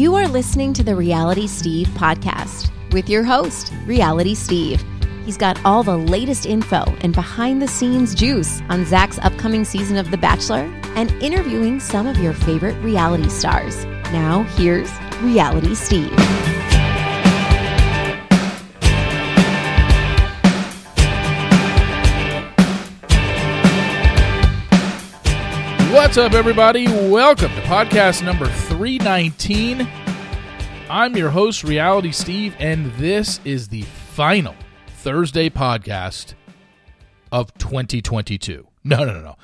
You are listening to the Reality Steve podcast with your host, Reality Steve. He's got all the latest info and behind the scenes juice on Zach's upcoming season of The Bachelor and interviewing some of your favorite reality stars. Now, here's Reality Steve. What's up, everybody? Welcome to podcast number 319. I'm your host, Reality Steve, and this is the final Thursday podcast of 2022. No, no, no, no.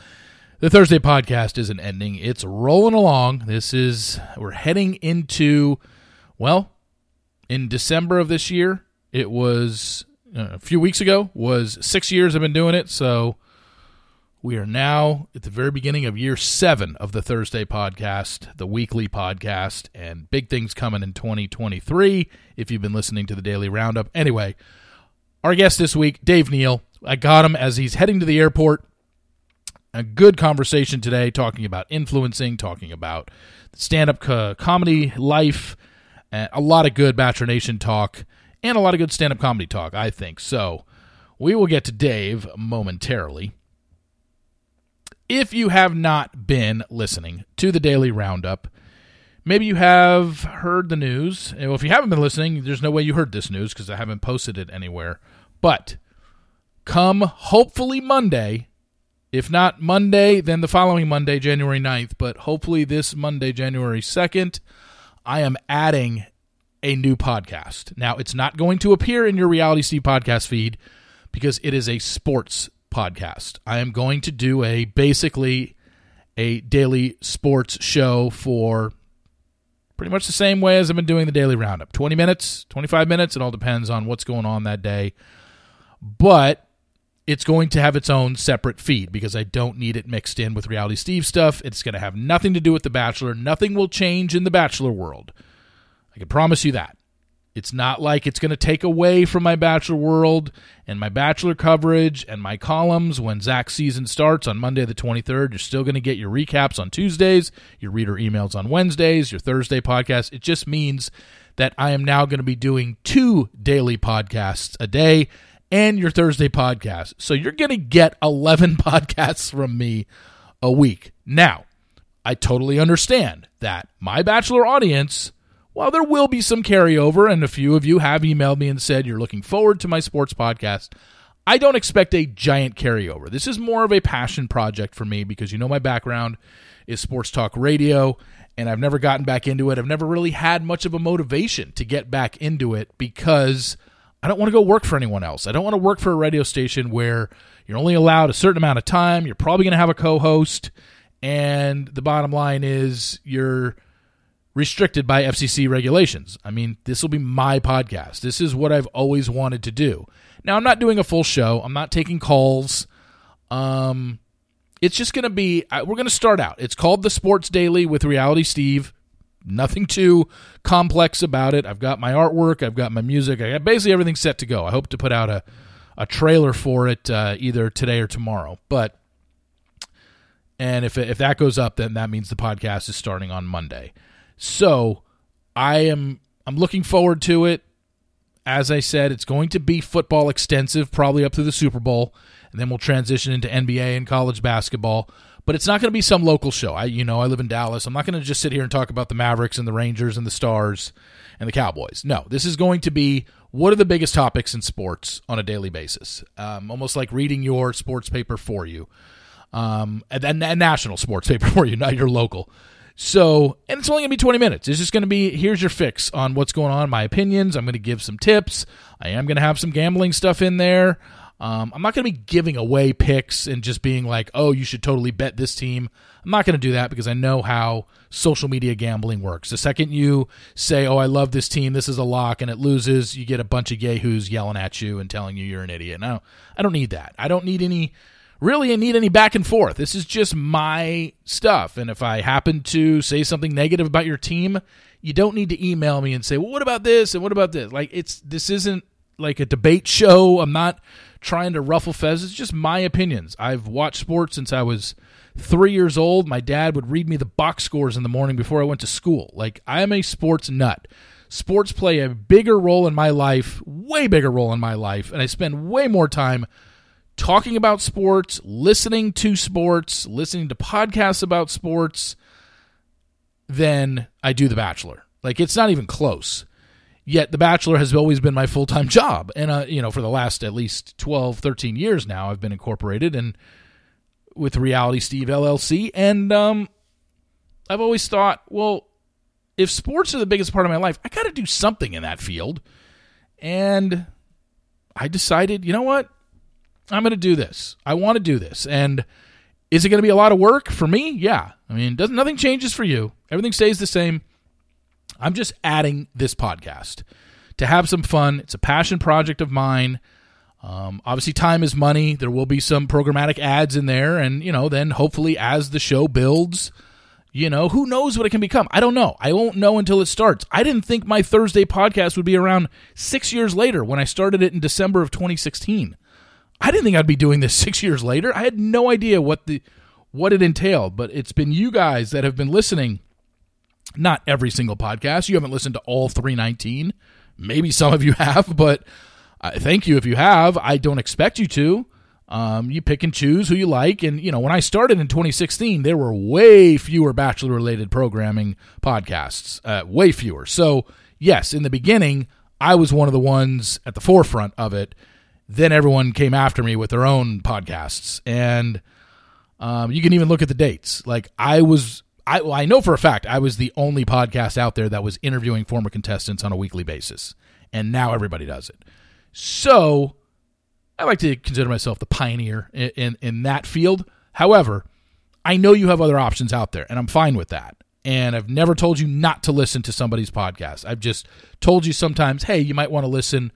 The Thursday podcast isn't ending, it's rolling along. This is, we're heading into, well, in December of this year, it was uh, a few weeks ago, was six years I've been doing it, so we are now at the very beginning of year seven of the Thursday podcast, the weekly podcast, and big things coming in 2023 if you've been listening to the daily roundup. Anyway, our guest this week, Dave Neal. I got him as he's heading to the airport. A good conversation today talking about influencing, talking about stand up co- comedy life, a lot of good Bachelor Nation talk, and a lot of good stand up comedy talk, I think. So we will get to Dave momentarily if you have not been listening to the daily roundup, maybe you have heard the news. Well, if you haven't been listening, there's no way you heard this news because I haven't posted it anywhere. But come hopefully Monday, if not Monday, then the following Monday, January 9th, but hopefully this Monday, January 2nd, I am adding a new podcast. Now, it's not going to appear in your Reality Steve podcast feed because it is a sports podcast. I am going to do a basically a daily sports show for pretty much the same way as I've been doing the daily roundup 20 minutes, 25 minutes. It all depends on what's going on that day. But it's going to have its own separate feed because I don't need it mixed in with Reality Steve stuff. It's going to have nothing to do with The Bachelor. Nothing will change in The Bachelor world. I can promise you that. It's not like it's going to take away from my Bachelor world and my Bachelor coverage and my columns when Zach's season starts on Monday the 23rd. You're still going to get your recaps on Tuesdays, your reader emails on Wednesdays, your Thursday podcast. It just means that I am now going to be doing two daily podcasts a day and your Thursday podcast. So you're going to get 11 podcasts from me a week. Now, I totally understand that my Bachelor audience while there will be some carryover, and a few of you have emailed me and said you're looking forward to my sports podcast, I don't expect a giant carryover. This is more of a passion project for me because you know my background is sports talk radio, and I've never gotten back into it. I've never really had much of a motivation to get back into it because I don't want to go work for anyone else. I don't want to work for a radio station where you're only allowed a certain amount of time. You're probably going to have a co host. And the bottom line is you're restricted by FCC regulations. I mean, this will be my podcast. This is what I've always wanted to do. Now, I'm not doing a full show. I'm not taking calls. Um, it's just going to be we're going to start out. It's called the Sports Daily with Reality Steve. Nothing too complex about it. I've got my artwork. I've got my music. I got basically everything set to go. I hope to put out a a trailer for it uh, either today or tomorrow. But and if if that goes up, then that means the podcast is starting on Monday. So I am I'm looking forward to it. As I said, it's going to be football extensive, probably up to the Super Bowl, and then we'll transition into NBA and college basketball. But it's not going to be some local show. I you know I live in Dallas. I'm not going to just sit here and talk about the Mavericks and the Rangers and the Stars and the Cowboys. No, this is going to be what are the biggest topics in sports on a daily basis. Um, almost like reading your sports paper for you, um, and then a national sports paper for you, not your local. So, and it's only going to be 20 minutes. It's just going to be here's your fix on what's going on, my opinions. I'm going to give some tips. I am going to have some gambling stuff in there. Um, I'm not going to be giving away picks and just being like, oh, you should totally bet this team. I'm not going to do that because I know how social media gambling works. The second you say, oh, I love this team, this is a lock, and it loses, you get a bunch of yahoos yelling at you and telling you you're an idiot. No, I don't need that. I don't need any really I need any back and forth. This is just my stuff. And if I happen to say something negative about your team, you don't need to email me and say, "Well, what about this and what about this?" Like it's this isn't like a debate show. I'm not trying to ruffle feathers. It's just my opinions. I've watched sports since I was three years old. My dad would read me the box scores in the morning before I went to school. Like, I am a sports nut. Sports play a bigger role in my life, way bigger role in my life, and I spend way more time talking about sports, listening to sports, listening to podcasts about sports than I do The Bachelor. Like, it's not even close. Yet The Bachelor has always been my full time job. And, uh, you know, for the last at least 12, 13 years now, I've been incorporated and with Reality Steve LLC. And um, I've always thought, well, if sports are the biggest part of my life, I got to do something in that field. And I decided, you know what? I'm going to do this. I want to do this. And is it going to be a lot of work for me? Yeah. I mean, doesn't nothing changes for you. Everything stays the same. I'm just adding this podcast to have some fun. It's a passion project of mine. Um, obviously, time is money. There will be some programmatic ads in there, and you know, then hopefully, as the show builds, you know, who knows what it can become? I don't know. I won't know until it starts. I didn't think my Thursday podcast would be around six years later when I started it in December of 2016. I didn't think I'd be doing this six years later. I had no idea what the what it entailed, but it's been you guys that have been listening not every single podcast. You haven't listened to all 319. Maybe some of you have, but uh, thank you if you have. I don't expect you to. Um, you pick and choose who you like. And, you know, when I started in 2016, there were way fewer Bachelor related programming podcasts, uh, way fewer. So, yes, in the beginning, I was one of the ones at the forefront of it. Then everyone came after me with their own podcasts. And um, you can even look at the dates. Like, I was I, well, I know for a fact I was the only podcast out there that was interviewing former contestants on a weekly basis, and now everybody does it. So I like to consider myself the pioneer in, in, in that field. However, I know you have other options out there, and I'm fine with that. And I've never told you not to listen to somebody's podcast. I've just told you sometimes, hey, you might want to listen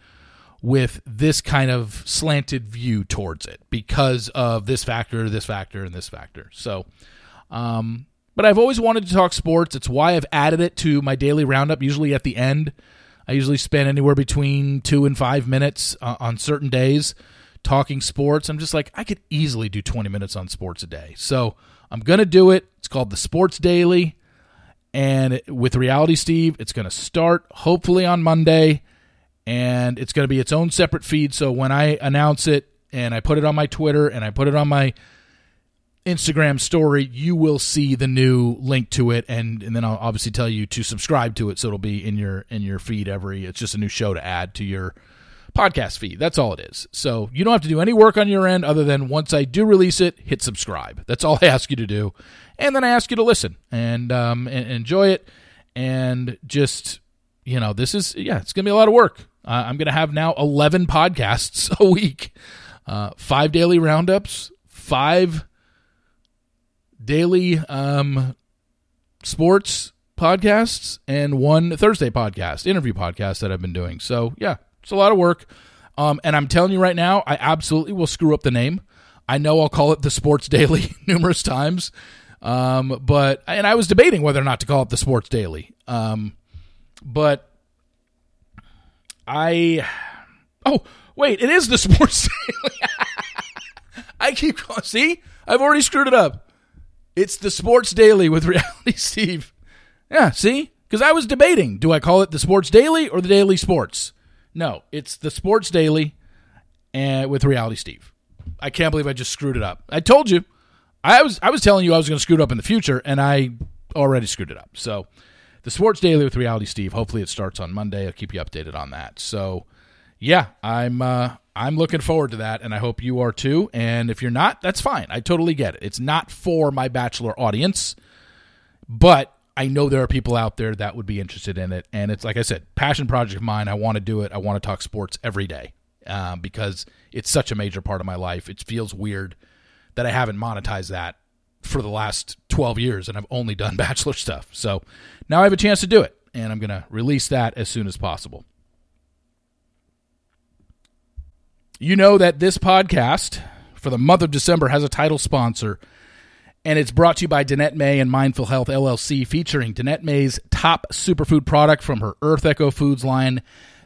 with this kind of slanted view towards it because of this factor, this factor, and this factor. So, um, but I've always wanted to talk sports. It's why I've added it to my daily roundup, usually at the end. I usually spend anywhere between two and five minutes uh, on certain days talking sports. I'm just like, I could easily do 20 minutes on sports a day. So I'm going to do it. It's called the Sports Daily. And with Reality Steve, it's going to start hopefully on Monday. And it's going to be its own separate feed. So when I announce it and I put it on my Twitter and I put it on my Instagram story, you will see the new link to it, and and then I'll obviously tell you to subscribe to it, so it'll be in your in your feed every. It's just a new show to add to your podcast feed. That's all it is. So you don't have to do any work on your end other than once I do release it, hit subscribe. That's all I ask you to do, and then I ask you to listen and um and enjoy it, and just you know this is yeah it's gonna be a lot of work. Uh, I'm gonna have now 11 podcasts a week, uh, five daily roundups, five daily um, sports podcasts and one Thursday podcast, interview podcast that I've been doing. So, yeah, it's a lot of work. Um, and I'm telling you right now, I absolutely will screw up the name. I know I'll call it the Sports Daily numerous times. Um, but, and I was debating whether or not to call it the Sports Daily. Um, but I, oh, wait, it is the Sports Daily. I keep calling, see, I've already screwed it up. It's the Sports Daily with Reality Steve. Yeah, see? Because I was debating do I call it the Sports Daily or the Daily Sports? No, it's the Sports Daily and with Reality Steve. I can't believe I just screwed it up. I told you. I was I was telling you I was going to screw it up in the future, and I already screwed it up. So, the Sports Daily with Reality Steve. Hopefully, it starts on Monday. I'll keep you updated on that. So, yeah, I'm uh, I'm looking forward to that, and I hope you are too. And if you're not, that's fine. I totally get it. It's not for my bachelor audience, but I know there are people out there that would be interested in it. And it's like I said, passion project of mine. I want to do it. I want to talk sports every day um, because it's such a major part of my life. It feels weird that I haven't monetized that for the last 12 years and I've only done bachelor stuff. So now I have a chance to do it, and I'm going to release that as soon as possible. You know that this podcast for the month of December has a title sponsor, and it's brought to you by Danette May and Mindful Health LLC, featuring Danette May's top superfood product from her Earth Echo Foods line.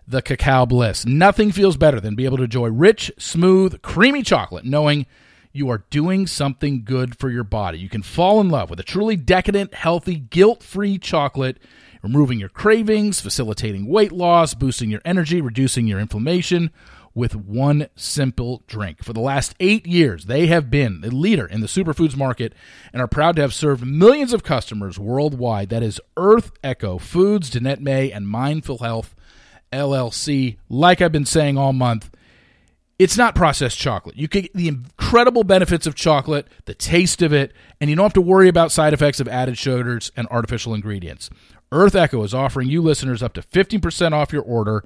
the Cacao Bliss. Nothing feels better than be able to enjoy rich, smooth, creamy chocolate, knowing you are doing something good for your body. You can fall in love with a truly decadent, healthy, guilt free chocolate, removing your cravings, facilitating weight loss, boosting your energy, reducing your inflammation with one simple drink. For the last eight years, they have been the leader in the superfoods market and are proud to have served millions of customers worldwide. That is Earth Echo Foods, Danette May, and Mindful Health LLC. Like I've been saying all month, it's not processed chocolate. You get the incredible benefits of chocolate, the taste of it, and you don't have to worry about side effects of added sugars and artificial ingredients. Earth Echo is offering you listeners up to 15% off your order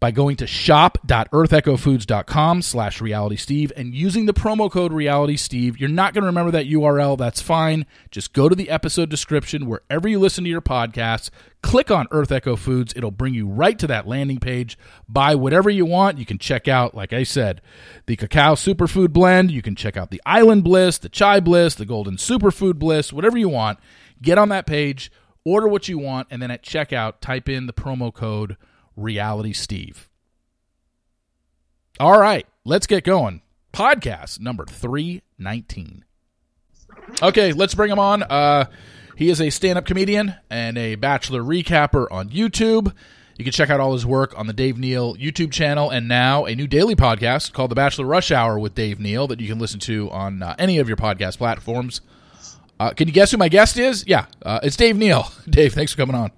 by going to shop.earthechofoods.com slash realitysteve and using the promo code realitysteve. You're not going to remember that URL. That's fine. Just go to the episode description wherever you listen to your podcasts. Click on Earth Echo Foods. It'll bring you right to that landing page. Buy whatever you want. You can check out, like I said, the Cacao Superfood Blend. You can check out the Island Bliss, the Chai Bliss, the Golden Superfood Bliss, whatever you want. Get on that page, order what you want, and then at checkout, type in the promo code Reality Steve. All right, let's get going. Podcast number 319. Okay, let's bring him on. Uh, he is a stand up comedian and a Bachelor recapper on YouTube. You can check out all his work on the Dave Neal YouTube channel and now a new daily podcast called The Bachelor Rush Hour with Dave Neal that you can listen to on uh, any of your podcast platforms. Uh, can you guess who my guest is? Yeah, uh, it's Dave Neal. Dave, thanks for coming on.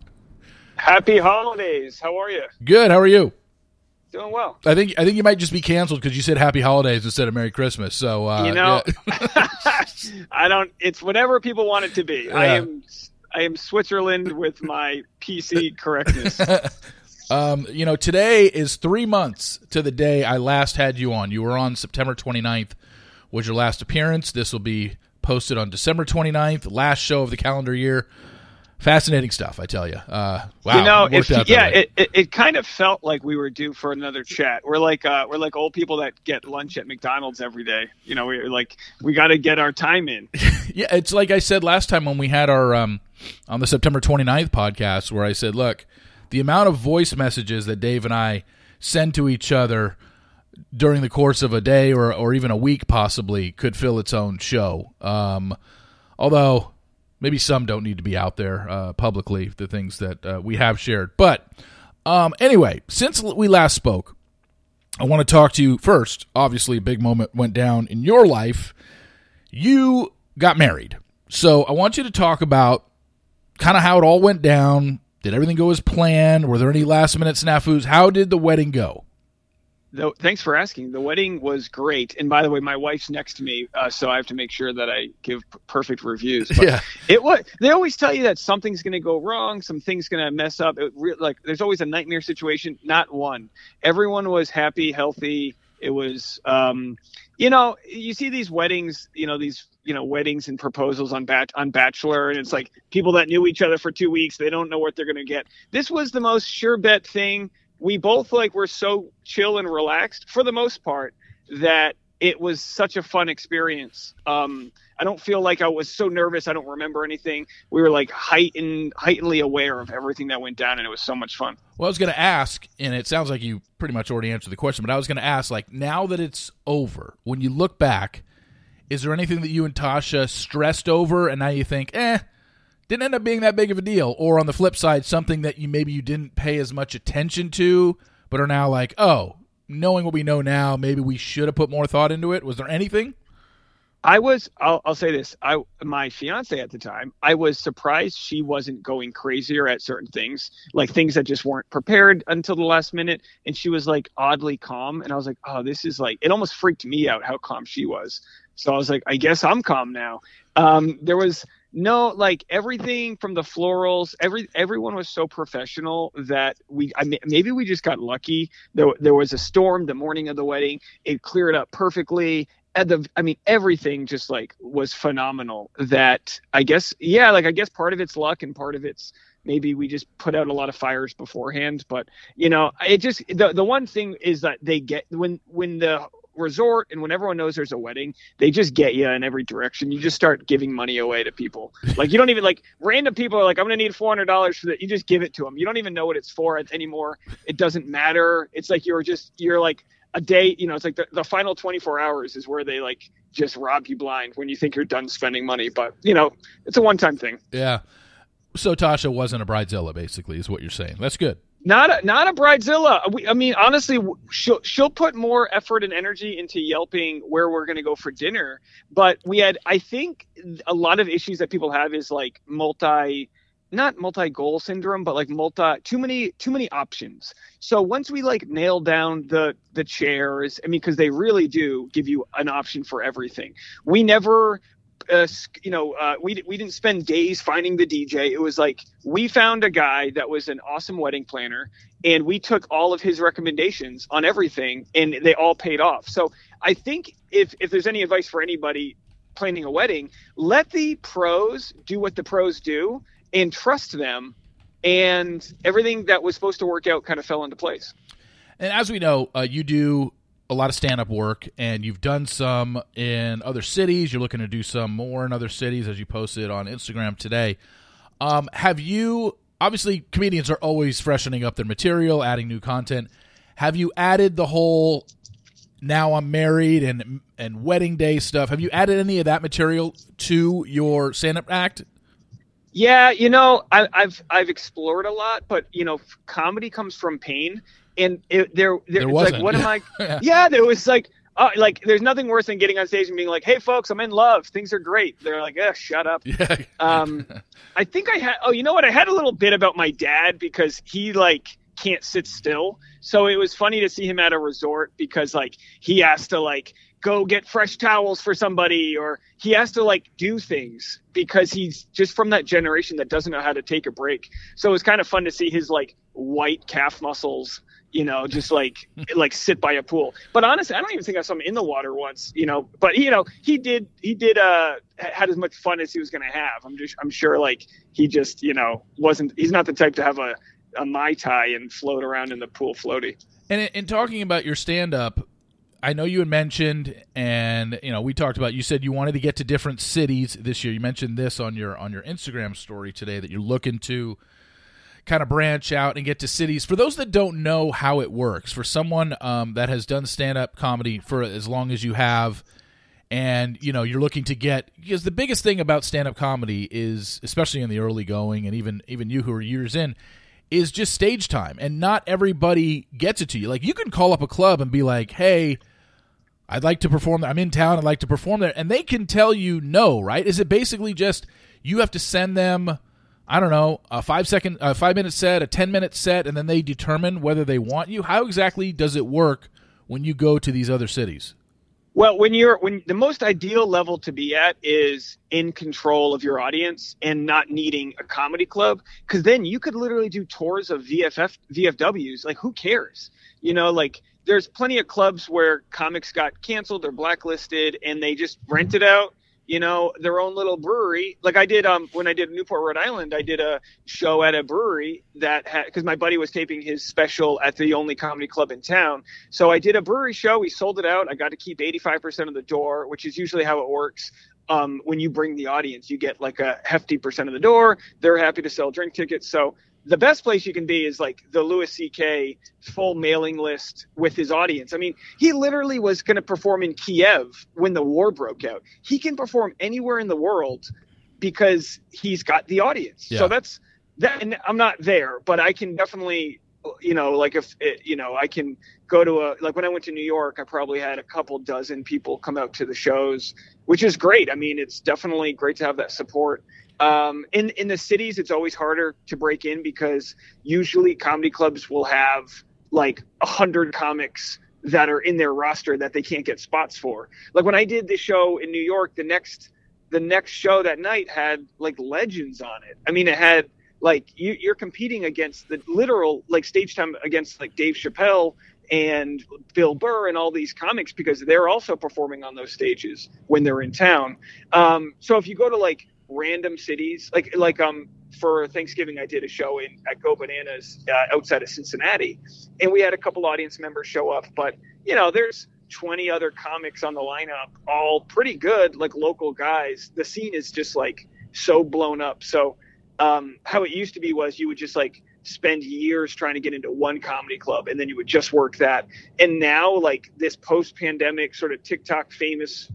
Happy holidays. How are you? Good. How are you? Doing well. I think I think you might just be canceled because you said Happy Holidays instead of Merry Christmas. So uh, you know, yeah. I don't. It's whatever people want it to be. I am I am Switzerland with my PC correctness. um, you know, today is three months to the day I last had you on. You were on September 29th, was your last appearance. This will be posted on December 29th, last show of the calendar year fascinating stuff i tell you uh wow you know if, yeah it, it, it, kind of felt like we were due for another chat. We're like uh we're like old people that get lunch at mcdonald's every day. You know we're like we got to get our time in. Yeah it's like i said last time when we had our um on the september 29th podcast where i said look the amount of voice messages that dave and i send to each other during the course of a day or or even a week possibly could fill its own show. Um although maybe some don't need to be out there uh, publicly, the things that uh, we have shared. But um, anyway, since we last spoke, I want to talk to you first. Obviously, a big moment went down in your life. You got married. So I want you to talk about kind of how it all went down. Did everything go as planned? Were there any last minute snafus? How did the wedding go? The, thanks for asking. The wedding was great, and by the way, my wife's next to me, uh, so I have to make sure that I give p- perfect reviews. But yeah, it was. They always tell you that something's going to go wrong, something's going to mess up. It re- like there's always a nightmare situation. Not one. Everyone was happy, healthy. It was, um, you know, you see these weddings, you know, these you know weddings and proposals on bat on Bachelor, and it's like people that knew each other for two weeks, they don't know what they're going to get. This was the most sure bet thing we both like were so chill and relaxed for the most part that it was such a fun experience. Um, I don't feel like I was so nervous. I don't remember anything. We were like heightened, heightenedly aware of everything that went down, and it was so much fun. Well, I was going to ask, and it sounds like you pretty much already answered the question, but I was going to ask, like, now that it's over, when you look back, is there anything that you and Tasha stressed over, and now you think, eh, didn't end up being that big of a deal. Or on the flip side, something that you maybe you didn't pay as much attention to, but are now like, oh, knowing what we know now, maybe we should have put more thought into it. Was there anything? I was. I'll, I'll say this. I my fiance at the time. I was surprised she wasn't going crazier at certain things, like things that just weren't prepared until the last minute, and she was like oddly calm. And I was like, oh, this is like. It almost freaked me out how calm she was. So I was like, I guess I'm calm now. Um, there was no, like everything from the florals, every everyone was so professional that we I maybe we just got lucky. There there was a storm the morning of the wedding. It cleared up perfectly. At the I mean everything just like was phenomenal. That I guess yeah, like I guess part of it's luck and part of it's maybe we just put out a lot of fires beforehand but you know it just the the one thing is that they get when when the resort and when everyone knows there's a wedding, they just get you in every direction. You just start giving money away to people. Like you don't even like random people are like, I'm gonna need four hundred dollars for that. You just give it to them. You don't even know what it's for anymore. It doesn't matter. It's like you're just you're like a day. You know, it's like the, the final 24 hours is where they like just rob you blind when you think you're done spending money. But you know, it's a one time thing. Yeah. So Tasha wasn't a bridezilla, basically, is what you're saying. That's good. Not a, not a bridezilla. We, I mean, honestly, she'll she'll put more effort and energy into yelping where we're going to go for dinner. But we had, I think, a lot of issues that people have is like multi, not multi goal syndrome, but like multi too many too many options. So once we like nail down the the chairs, I mean, because they really do give you an option for everything. We never uh, you know, uh, we we didn't spend days finding the DJ. It was like we found a guy that was an awesome wedding planner, and we took all of his recommendations on everything, and they all paid off. So I think if if there's any advice for anybody planning a wedding, let the pros do what the pros do, and trust them, and everything that was supposed to work out kind of fell into place. And as we know, uh, you do a lot of stand up work and you've done some in other cities. You're looking to do some more in other cities as you posted on Instagram today. Um, have you, obviously, comedians are always freshening up their material, adding new content. Have you added the whole now I'm married and and wedding day stuff? Have you added any of that material to your stand up act? Yeah, you know, I, have I've explored a lot, but you know, comedy comes from pain, and it, there, there, there like, what am I? yeah. yeah, there was like, uh, like, there's nothing worse than getting on stage and being like, "Hey, folks, I'm in love. Things are great." They're like, "Eh, shut up." Yeah. um, I think I had. Oh, you know what? I had a little bit about my dad because he like can't sit still. So it was funny to see him at a resort because like he has to like go get fresh towels for somebody or he has to like do things because he's just from that generation that doesn't know how to take a break. So it was kind of fun to see his like white calf muscles you know, just like like sit by a pool. But honestly, I don't even think I saw him in the water once, you know. But you know, he did he did uh had as much fun as he was gonna have. I'm just I'm sure like he just you know wasn't he's not the type to have a a mai tai and float around in the pool floaty. And in talking about your stand up, I know you had mentioned, and you know, we talked about. You said you wanted to get to different cities this year. You mentioned this on your on your Instagram story today that you're looking to kind of branch out and get to cities. For those that don't know how it works, for someone um, that has done stand up comedy for as long as you have, and you know you're looking to get because the biggest thing about stand up comedy is, especially in the early going, and even even you who are years in, is just stage time, and not everybody gets it to you. Like you can call up a club and be like, "Hey." I'd like to perform. there. I'm in town. I'd like to perform there, and they can tell you no. Right? Is it basically just you have to send them I don't know, a five second, a five minute set, a ten minute set, and then they determine whether they want you. How exactly does it work when you go to these other cities? Well, when you're when the most ideal level to be at is in control of your audience and not needing a comedy club, because then you could literally do tours of VFF VFWs. Like, who cares? You know, like there's plenty of clubs where comics got canceled or blacklisted, and they just rent it out you know, their own little brewery. Like I did um when I did Newport, Rhode Island, I did a show at a brewery that had because my buddy was taping his special at the only comedy club in town. So I did a brewery show. We sold it out. I got to keep 85% of the door, which is usually how it works. Um, when you bring the audience, you get like a hefty percent of the door. They're happy to sell drink tickets. So the best place you can be is like the Louis C.K. full mailing list with his audience. I mean, he literally was going to perform in Kiev when the war broke out. He can perform anywhere in the world because he's got the audience. Yeah. So that's that. And I'm not there, but I can definitely, you know, like if it, you know, I can go to a like when I went to New York, I probably had a couple dozen people come out to the shows, which is great. I mean, it's definitely great to have that support. Um, in in the cities, it's always harder to break in because usually comedy clubs will have like a hundred comics that are in their roster that they can't get spots for. Like when I did the show in New York, the next the next show that night had like legends on it. I mean, it had like you, you're competing against the literal like stage time against like Dave Chappelle and Bill Burr and all these comics because they're also performing on those stages when they're in town. Um, so if you go to like random cities. Like like um for Thanksgiving, I did a show in at Go Bananas uh, outside of Cincinnati, and we had a couple audience members show up. But you know, there's 20 other comics on the lineup, all pretty good, like local guys. The scene is just like so blown up. So, um, how it used to be was you would just like spend years trying to get into one comedy club and then you would just work that. And now, like this post pandemic sort of TikTok famous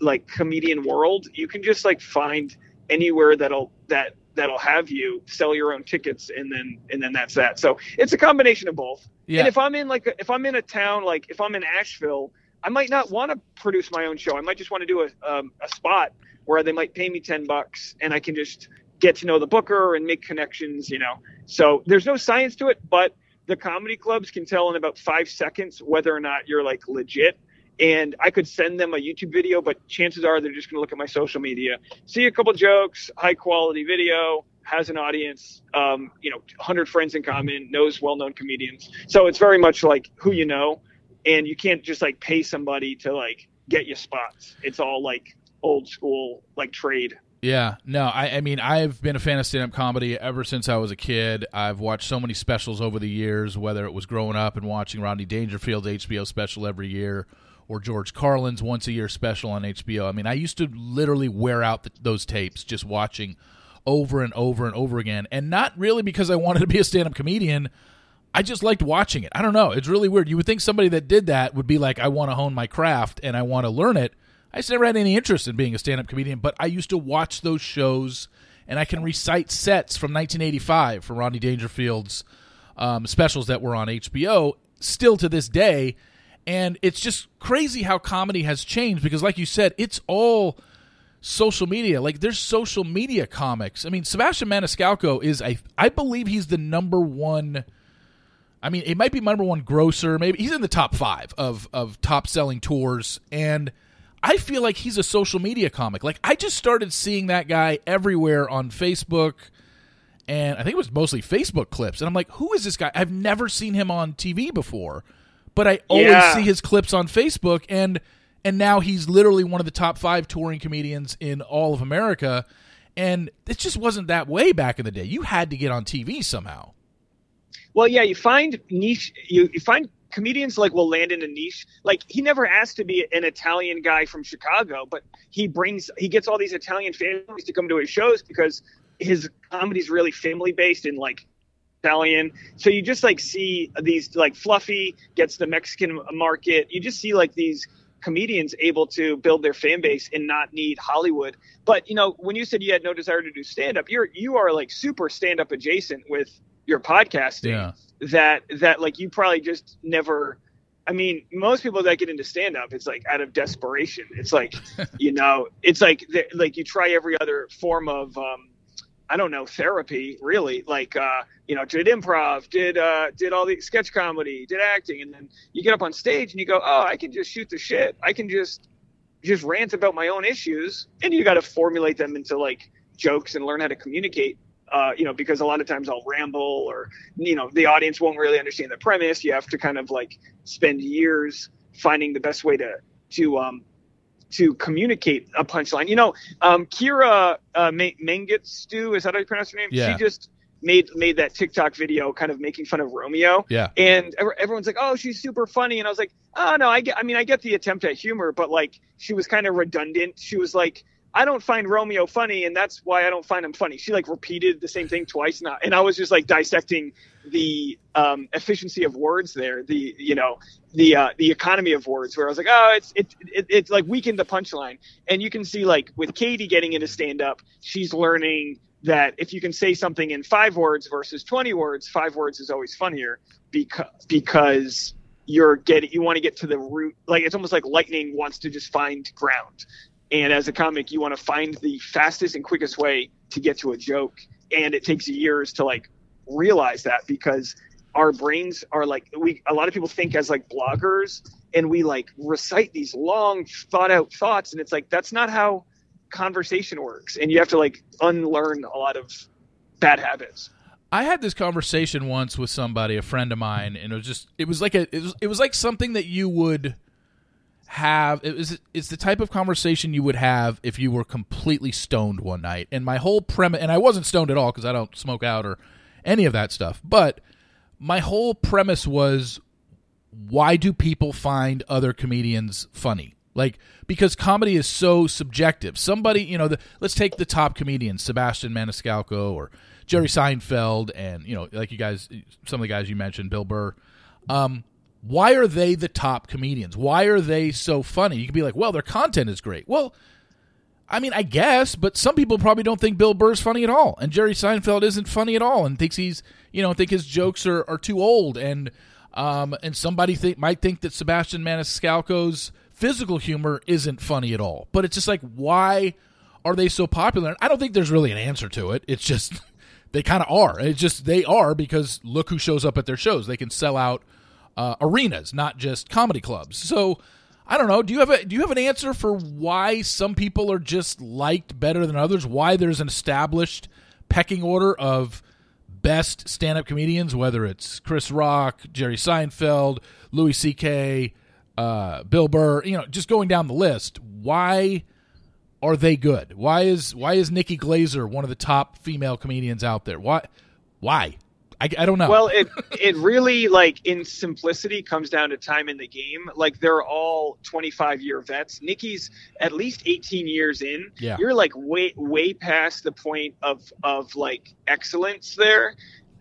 like comedian world, you can just like find anywhere that'll that that'll have you sell your own tickets and then and then that's that. So it's a combination of both. Yeah. And if I'm in like if I'm in a town like if I'm in Asheville, I might not want to produce my own show. I might just want to do a um, a spot where they might pay me ten bucks and I can just get to know the booker and make connections. You know, so there's no science to it, but the comedy clubs can tell in about five seconds whether or not you're like legit and I could send them a YouTube video, but chances are they're just going to look at my social media, see a couple jokes, high quality video, has an audience, um, you know, 100 friends in common, knows well known comedians. So it's very much like who you know, and you can't just like pay somebody to like get you spots. It's all like old school, like trade. Yeah, no, I, I mean, I've been a fan of stand up comedy ever since I was a kid. I've watched so many specials over the years, whether it was growing up and watching Rodney Dangerfield's HBO special every year or George Carlin's once a year special on HBO. I mean, I used to literally wear out the, those tapes just watching over and over and over again, and not really because I wanted to be a stand up comedian. I just liked watching it. I don't know. It's really weird. You would think somebody that did that would be like, I want to hone my craft and I want to learn it. I just never had any interest in being a stand up comedian, but I used to watch those shows and I can recite sets from 1985 from Rodney Dangerfield's um, specials that were on HBO still to this day and it's just crazy how comedy has changed because like you said it's all social media. Like there's social media comics. I mean sebastian maniscalco is i i believe he's the number one i mean it might be number one grosser. Maybe he's in the top five of of top selling tours. And i feel like he's a social media comic. Like i just started seeing that guy everywhere on facebook. And i think it was mostly facebook clips. And i'm like who is this guy? I've never seen him on tv before but I always Yeah. see his clips on Facebook and and now he's literally one of the top 5 touring comedians in all of America and it just wasn't that way back in the day. You had to get on TV somehow. Well, yeah, you find niche. You, you find comedians like will land in a niche. Like he never asked to be an Italian guy from Chicago, but he brings he gets all these Italian families to come to his shows because his comedy's really family based and like Italian. So you just like see these like Fluffy gets the Mexican market. You just see like these comedians able to build their fan base and not need Hollywood. But you know, when you said you had no desire to do stand up, you're you are like super stand up adjacent with your podcasting. Yeah. That that like you probably just never I mean, most people that get into stand up, it's like out of desperation. It's like, you know, it's like like you try every other form of um I don't know, therapy, really. Like uh, you know, did improv, did uh did all the sketch comedy, did acting, and then you get up on stage and you go, Oh, I can just shoot the shit. I can just just rant about my own issues and you gotta formulate them into like jokes and learn how to communicate. Uh, you know, because a lot of times I'll ramble or you know, the audience won't really understand the premise. You have to kind of like spend years finding the best way to to um to communicate a punchline. You know, um, Kira uh, Mengistu, is that how you pronounce her name? Yeah. She just made made that TikTok video kind of making fun of Romeo. Yeah. And everyone's like, "Oh, she's super funny," and I was like, "Oh no, I get. I mean, I get the attempt at humor, but like, she was kind of redundant. She was like." I don't find Romeo funny, and that's why I don't find him funny. She like repeated the same thing twice, now, and I was just like dissecting the um, efficiency of words there, the you know the uh, the economy of words, where I was like, oh, it's it, it it's like weakened the punchline, and you can see like with Katie getting into stand up, she's learning that if you can say something in five words versus twenty words, five words is always funnier because because you're getting you want to get to the root like it's almost like lightning wants to just find ground and as a comic you want to find the fastest and quickest way to get to a joke. And it takes years to like realize that because our brains are like we a lot of people think as like bloggers and we like recite these long thought out thoughts and it's like that's not how conversation works. And you have to like unlearn a lot of bad habits. I had this conversation once with somebody, a friend of mine, and it was just it was like a it was, it was like something that you would have it was it's the type of conversation you would have if you were completely stoned one night. And my whole premise and I wasn't stoned at all because I don't smoke out or any of that stuff. But my whole premise was why do people find other comedians funny? Like because comedy is so subjective. Somebody, you know, the, let's take the top comedians, Sebastian Maniscalco or Jerry Seinfeld, and you know, like you guys, some of the guys you mentioned, Bill Burr. Um, why are they the top comedians? Why are they so funny? You could be like, well, their content is great. Well, I mean, I guess, but some people probably don't think Bill Burr's funny at all, and Jerry Seinfeld isn't funny at all, and thinks he's, you know, think his jokes are, are too old, and um, and somebody might think that Sebastian Maniscalco's physical humor isn't funny at all. But it's just like, why are they so popular? And I don't think there's really an answer to it. It's just they kind of are. It's just they are because look who shows up at their shows. They can sell out uh, arenas, not just comedy clubs. So I don't know. Do you have a do you have an answer for why some people are just liked better than others? Why there's an established pecking order of best stand-up comedians, whether it's Chris Rock, Jerry Seinfeld, Louis C.K., uh, Bill Burr, you know, just going down the list. Why are they good? Why is why is Nikki Glazer one of the top female comedians out there? Why? Why? I, I don't know. Well, it it really like in simplicity comes down to time in the game. Like they're all 25 year vets. Nikki's at least 18 years in. Yeah. You're like way way past the point of of like excellence there.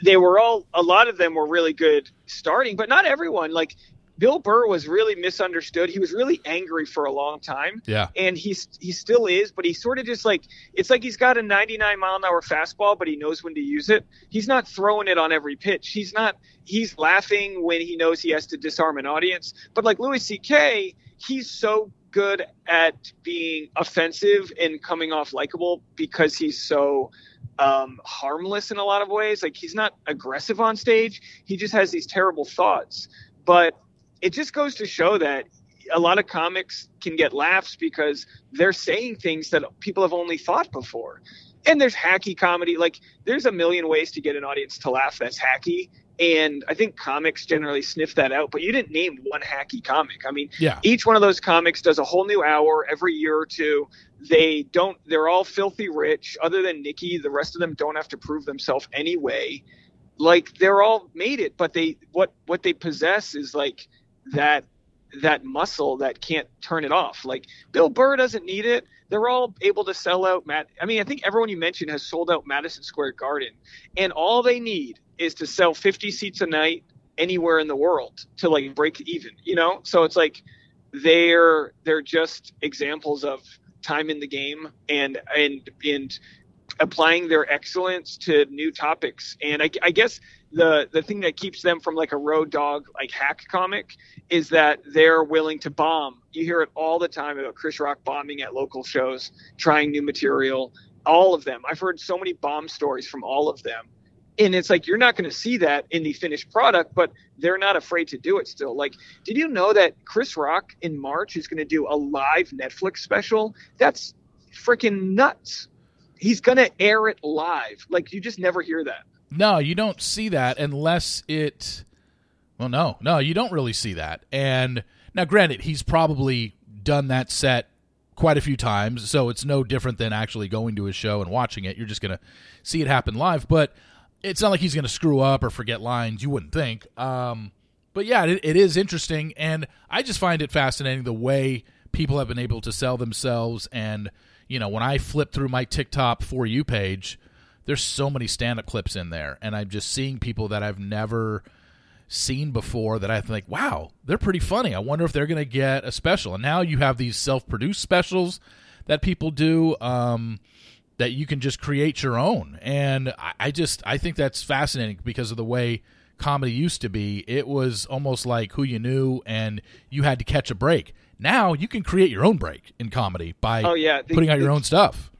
They were all a lot of them were really good starting, but not everyone. Like Bill Burr was really misunderstood. He was really angry for a long time. Yeah. And he's he still is, but he's sort of just like it's like he's got a 99 mile an hour fastball, but he knows when to use it. He's not throwing it on every pitch. He's not he's laughing when he knows he has to disarm an audience. But like Louis C.K., he's so good at being offensive and coming off likable because he's so um, harmless in a lot of ways. Like he's not aggressive on stage. He just has these terrible thoughts. But it just goes to show that a lot of comics can get laughs because they're saying things that people have only thought before. And there's hacky comedy. Like there's a million ways to get an audience to laugh that's hacky. And I think comics generally sniff that out, but you didn't name one hacky comic. I mean, yeah. each one of those comics does a whole new hour every year or two. They don't, they're all filthy rich. Other than Nikki, the rest of them don't have to prove themselves anyway. Like they're all made it, but they, what, what they possess is like, that that muscle that can't turn it off. Like Bill Burr doesn't need it. They're all able to sell out Matt. I mean, I think everyone you mentioned has sold out Madison Square Garden, and all they need is to sell 50 seats a night anywhere in the world to like break even. You know, so it's like they're they're just examples of time in the game and and and applying their excellence to new topics. And I, I guess the the thing that keeps them from like a road dog like hack comic is that they're willing to bomb. You hear it all the time about Chris Rock bombing at local shows, trying new material. All of them. I've heard so many bomb stories from all of them. And it's like you're not going to see that in the finished product, but they're not afraid to do it still. Like, did you know that Chris Rock in March is going to do a live Netflix special? That's freaking nuts. He's going to air it live. Like, you just never hear that. No, you don't see that unless it. Well, no, no, you don't really see that. And now, granted, he's probably done that set quite a few times, so it's no different than actually going to his show and watching it. You're just going to see it happen live, but it's not like he's going to screw up or forget lines. You wouldn't think. Um, but yeah, it, it is interesting, and I just find it fascinating the way people have been able to sell themselves. And you know, when I flip through my TikTok for you page there's so many stand up clips in there, and I'm just seeing people that I've never seen before that I think, wow, they're pretty funny. I wonder if they're going to get a special. And now you have these self produced specials that people do um, that you can just create your own. And I, I just, I think that's fascinating because of the way comedy used to be. It was almost like who you knew and you had to catch a break. Now you can create your own break in comedy by oh, yeah. the, putting out your own stuff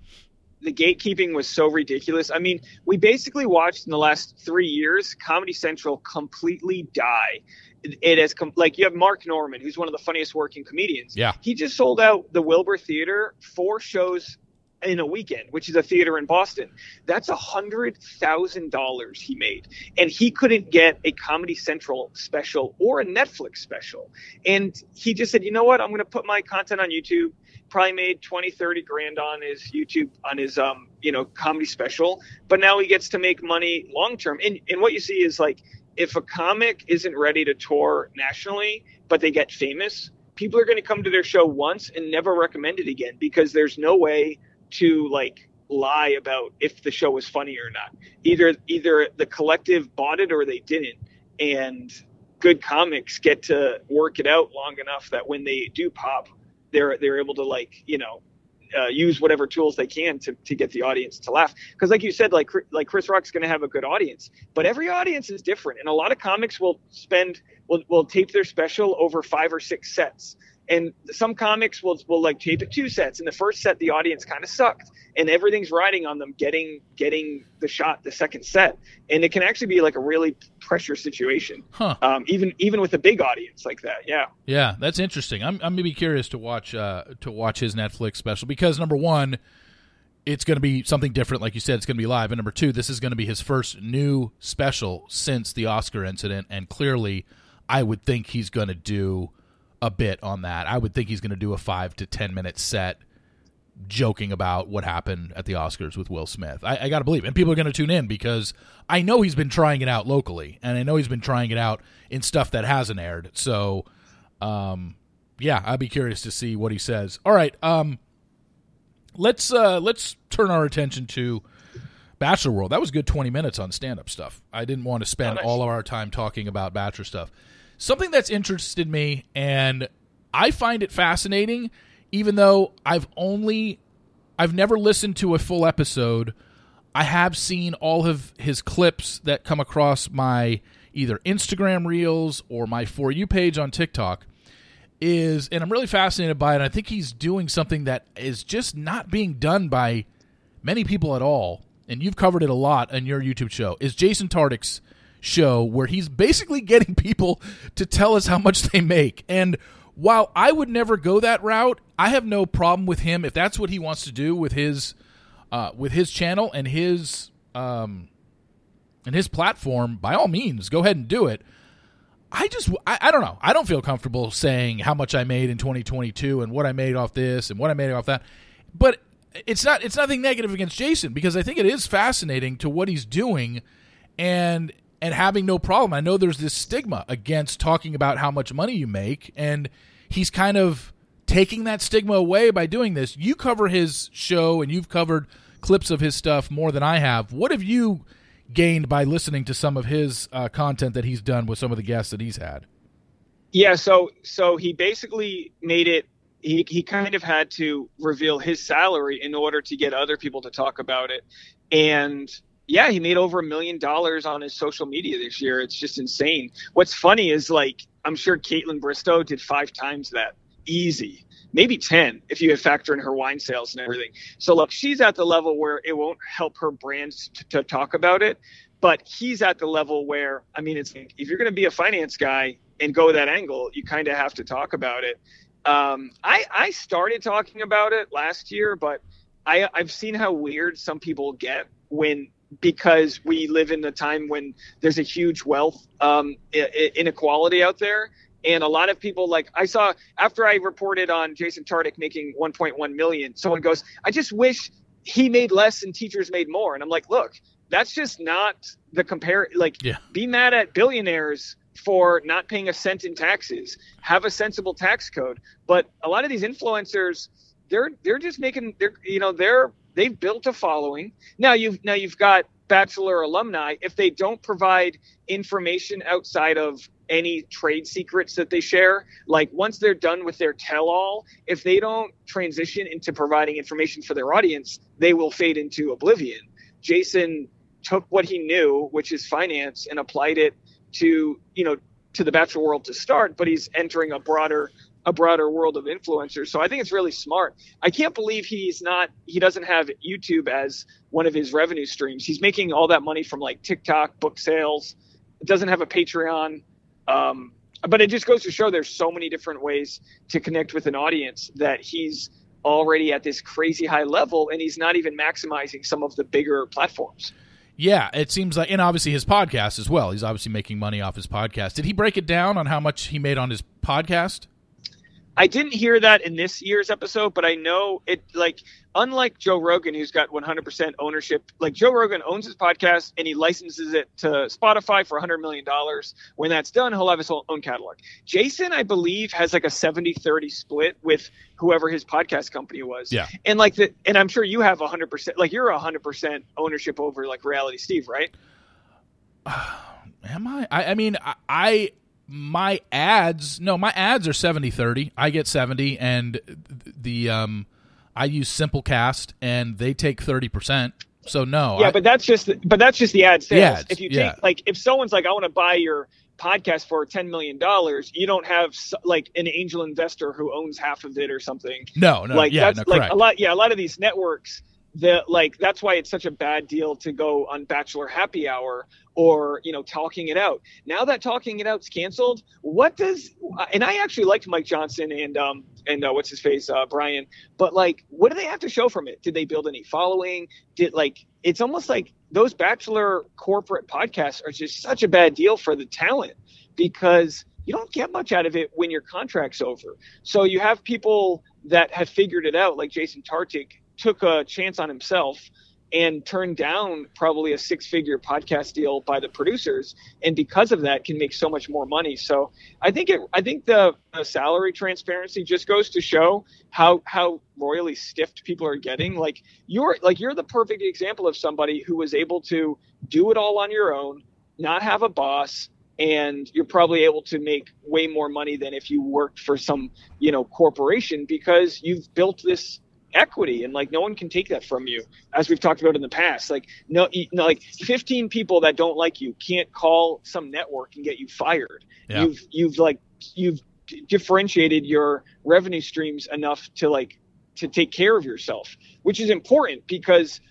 the gatekeeping was so ridiculous. I mean, we basically watched in the last three years Comedy Central completely die. It, it has com- like you have Mark Normand, who's one of the funniest working comedians. Yeah, he just sold out the Wilbur Theater four shows in a weekend, which is a theater in Boston. That's a hundred thousand dollars he made, and he couldn't get a Comedy Central special or a Netflix special. And he just said, "You know what? I'm going to put my content on YouTube." probably made 20 30 grand on his youtube on his um you know comedy special but now he gets to make money long term and, and what you see is like if a comic isn't ready to tour nationally, but they get famous, people are going to come to their show once and never recommend it again because there's no way to like lie about if the show was funny or not. Either either the collective bought it or they didn't. And good comics get to work it out long enough that when they do pop, they're they're able to like you know uh, use whatever tools they can to, to get the audience to laugh. Because like you said, like like Chris Rock's going to have a good audience, but every audience is different, and a lot of comics will spend will will tape their special over five or six sets and some comics will will like tape it two sets. In the first set, the audience kind of sucked, and everything's riding on them getting getting the shot the second set, and it can actually be like a really pressure situation. Huh. Um, even even with a big audience like that, yeah. Yeah, that's interesting. I'm I'm maybe curious to watch uh, to watch his Netflix special because number one, it's going to be something different. Like you said, it's going to be live, and number two, this is going to be his first new special since the Oscar incident, and clearly, I would think he's going to do a bit on that. I would think he's going to do a five to ten minute set joking about what happened at the Oscars with Will Smith. I, I got to believe, and people are going to tune in because I know he's been trying it out locally, and I know he's been trying it out in stuff that hasn't aired. So, um, yeah, I'd be curious to see what he says. All right, um, let's uh, let's turn our attention to. Bachelor World. That was good 20 minutes on stand up stuff. I didn't want to spend oh, nice. all of our time talking about Bachelor stuff something that's interested me and I find it fascinating even though I've only I've never listened to a full episode. I have seen all of his clips that come across my either Instagram reels or my for you page on TikTok is and I'm really fascinated by it. I think he's doing something that is just not being done by many people at all. And you've covered it a lot on your YouTube show. Is Jason Tartick's show where he's basically getting people to tell us how much they make. And while I would never go that route, I have no problem with him if that's what he wants to do with his uh, with his channel and his um, and his platform. By all means, go ahead and do it. I just I, I don't know. I don't feel comfortable saying how much I made in 2022 and what I made off this and what I made off that. But it's not it's nothing negative against Jason because I think it is fascinating to what he's doing and and having no problem. I know there's this stigma against talking about how much money you make, and he's kind of taking that stigma away by doing this. You cover his show and you've covered clips of his stuff more than I have. What have you gained by listening to some of his uh, content that he's done with some of the guests that he's had? Yeah, so so he basically made it he, he kind of had to reveal his salary in order to get other people to talk about it. And yeah, he made over a million dollars on his social media this year. It's just insane. What's funny is like I'm sure Kaitlyn Bristowe did five times that easy, maybe ten if you factor in her wine sales and everything. So look, she's at the level where it won't help her brand to, to talk about it, but he's at the level where I mean, it's if you're going to be a finance guy and go that angle, you kind of have to talk about it. Um, I I started talking about it last year, but I I've seen how weird some people get when because we live in a time when there's a huge wealth um, inequality out there. And a lot of people like I saw after I reported on Jason Tartick making 1.1 million, someone goes, I just wish he made less and teachers made more. And I'm like, look, that's just not the compare. Like, yeah. be mad at billionaires for not paying a cent in taxes. Have a sensible tax code. But a lot of these influencers, they're they're just making they're you know they're they've built a following. Now you've now you've got bachelor alumni if they don't provide information outside of any trade secrets that they share like once they're done with their tell all if they don't transition into providing information for their audience they will fade into oblivion jason took what he knew which is finance and applied it to you know to the bachelor world to start but he's entering a broader a broader world of influencers. So I think it's really smart. I can't believe he's not he doesn't have YouTube as one of his revenue streams. He's making all that money from like TikTok, book sales. It doesn't have a Patreon. Um, but it just goes to show there's so many different ways to connect with an audience that he's already at this crazy high level and he's not even maximizing some of the bigger platforms. Yeah, it seems like, and obviously his podcast as well. He's obviously making money off his podcast. Did he break it down on how much he made on his podcast? I didn't hear that in this year's episode, but I know it like unlike Joe Rogan, who's got 100% ownership. Like Joe Rogan owns his podcast and he licenses it to Spotify for 100 million dollars. When that's done, he'll have his own catalog. Jason, I believe, has like a 70-30 split with whoever his podcast company was. Yeah. And like the and I'm sure you have 100% like you're 100% ownership over like Reality Steve, right? Am I? I, I mean, I, I my ads no my ads are 70 30 i get 70 and the um i use simplecast and they take 30% so no yeah I, but that's just but that's just the ad sales. Ads, if you take yeah. like if someone's like i want to buy your podcast for 10 million dollars you don't have like an angel investor who owns half of it or something. No no like yeah that's no like correct. a lot yeah a lot of these networks the like that's why it's such a bad deal to go on bachelor happy hour or you know talking it out. Now that talking it out's canceled what does and i actually liked mike johnson and um and uh, what's his face uh, brian but like what do they have to show from it? Did they build any following? Did like it's almost like those bachelor corporate podcasts are just such a bad deal for the talent because you don't get much out of it when your contract's over. So you have people that have figured it out like jason tartik took a chance on himself and turned down probably a six figure podcast deal by the producers and because of that can make so much more money. So i think it i think the, the salary transparency just goes to show how how royally stiffed people are getting. Like you're like you're the perfect example of somebody who was able to do it all on your own not have a boss and you're probably able to make way more money than if you worked for some you know corporation because you've built this equity and like no one can take that from you as we've talked about in the past. Like no, like 15 people that don't like you can't call some network and get you fired. Yeah. you've you've like you've differentiated your revenue streams enough to like to take care of yourself which is important because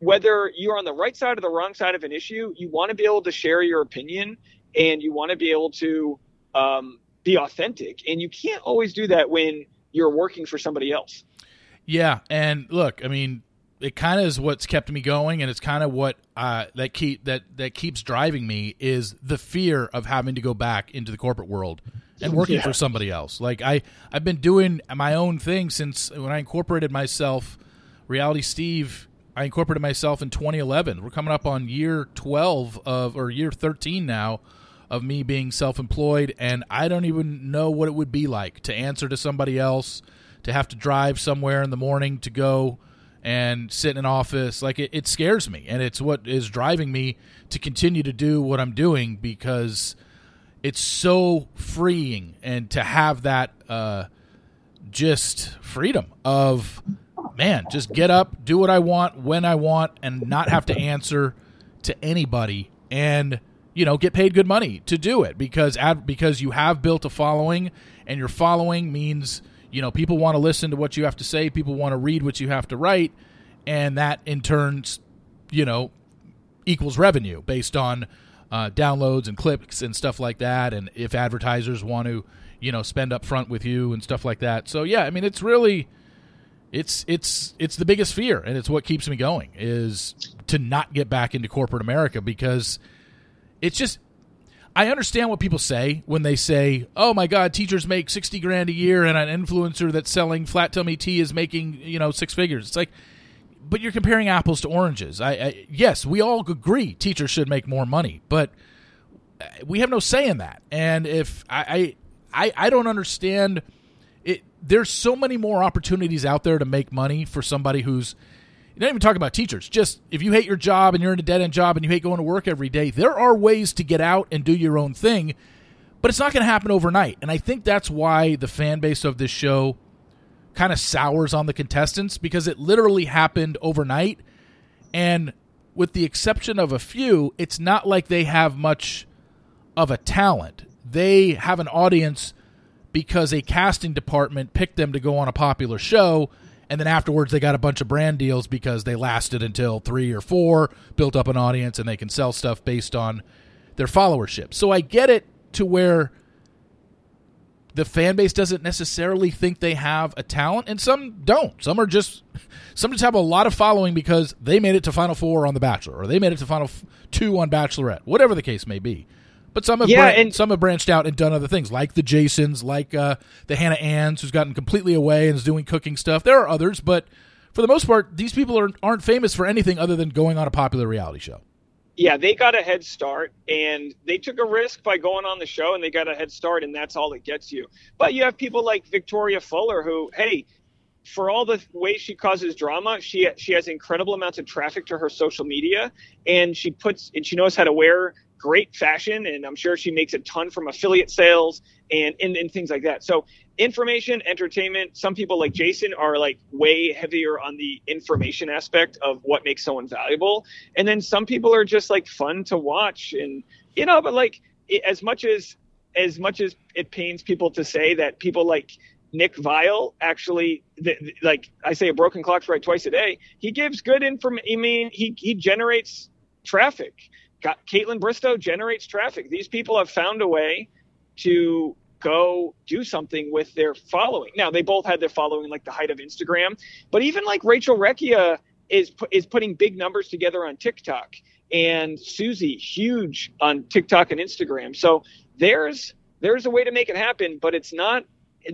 whether you're on the right side or the wrong side of an issue you want to be able to share your opinion and you want to be able to um, be authentic. And you can't always do that when you're working for somebody else Yeah, and look, I mean, it kind of is what's kept me going, and it's kind of what uh, that keep that that keeps driving me is the fear of having to go back into the corporate world and working Yeah. for somebody else. Like I, I've been doing my own thing since when I incorporated myself, Reality Steve. I incorporated myself in 2011. We're coming up on year 12 of or year 13 now of me being self-employed, and I don't even know what it would be like to answer to somebody else to have to drive somewhere in the morning to go and sit in an office. Like it, it scares me and it's what is driving me to continue to do what i'm doing because it's so freeing and to have that uh, just freedom of man just get up do what i want when i want and not have to answer to anybody and you know get paid good money to do it because ad, because you have built a following and your following means you know people want to listen to what you have to say people want to read what you have to write and that in turns you know equals revenue based on uh, downloads and clicks and stuff like that and if advertisers want to you know spend up front with you and stuff like that. So yeah i mean it's really it's it's it's the biggest fear and it's what keeps me going is to not get back into corporate america because it's just I understand what people say when they say, "Oh my God, teachers make sixty grand a year, and an influencer that's selling flat tummy tea is making you know six figures." It's like, but you're comparing apples to oranges. I, I yes, we all agree teachers should make more money, but uh, we have no say in that. And if I I I, I don't understand it, there's so many more opportunities out there to make money for somebody who's don't even talk about teachers. Just if you hate your job and you're in a dead end job and you hate going to work every day, there are ways to get out and do your own thing, but it's not going to happen overnight. And I think that's why the fan base of this show kind of sours on the contestants because it literally happened overnight. And with the exception of a few, it's not like they have much of a talent. They have an audience because a casting department picked them to go on a popular show and then afterwards they got a bunch of brand deals because they lasted until three or four, built up an audience, and they can sell stuff based on their followership. So I get it to where the fan base doesn't necessarily think they have a talent, and some don't. Some are just some just have a lot of following because they made it to Final Four on The Bachelor, or they made it to Final Two on Bachelorette, whatever the case may be. But some have Yeah, bran- and- some have branched out and done other things, like the Jasons, like uh, the Hannah Ann's, who's gotten completely away and is doing cooking stuff. There are others, but for the most part, these people are, aren't famous for anything other than going on a popular reality show. yeah, they got a head start and they took a risk by going on the show and they got a head start and that's all it gets you. But you have people like Victoria Fuller who, hey, for all the ways she causes drama, she she has incredible amounts of traffic to her social media and she puts and she knows how to wear great fashion and I'm sure she makes a ton from affiliate sales and, and, and things like that. So information, entertainment, some people like Jason are like way heavier on the information aspect of what makes someone valuable. And then some people are just like fun to watch and you know, but like as much as as much as it pains people to say that people like Nick Viall actually, like I say, a broken clock's right twice a day. He gives good information. I mean, he he generates traffic. Got Kaitlyn Bristowe generates traffic. These people have found a way to go do something with their following. Now they both had their following like the height of Instagram, but even like Rachel Recchia is is putting big numbers together on TikTok, and Susie huge on TikTok and Instagram. So there's there's a way to make it happen, but it's not.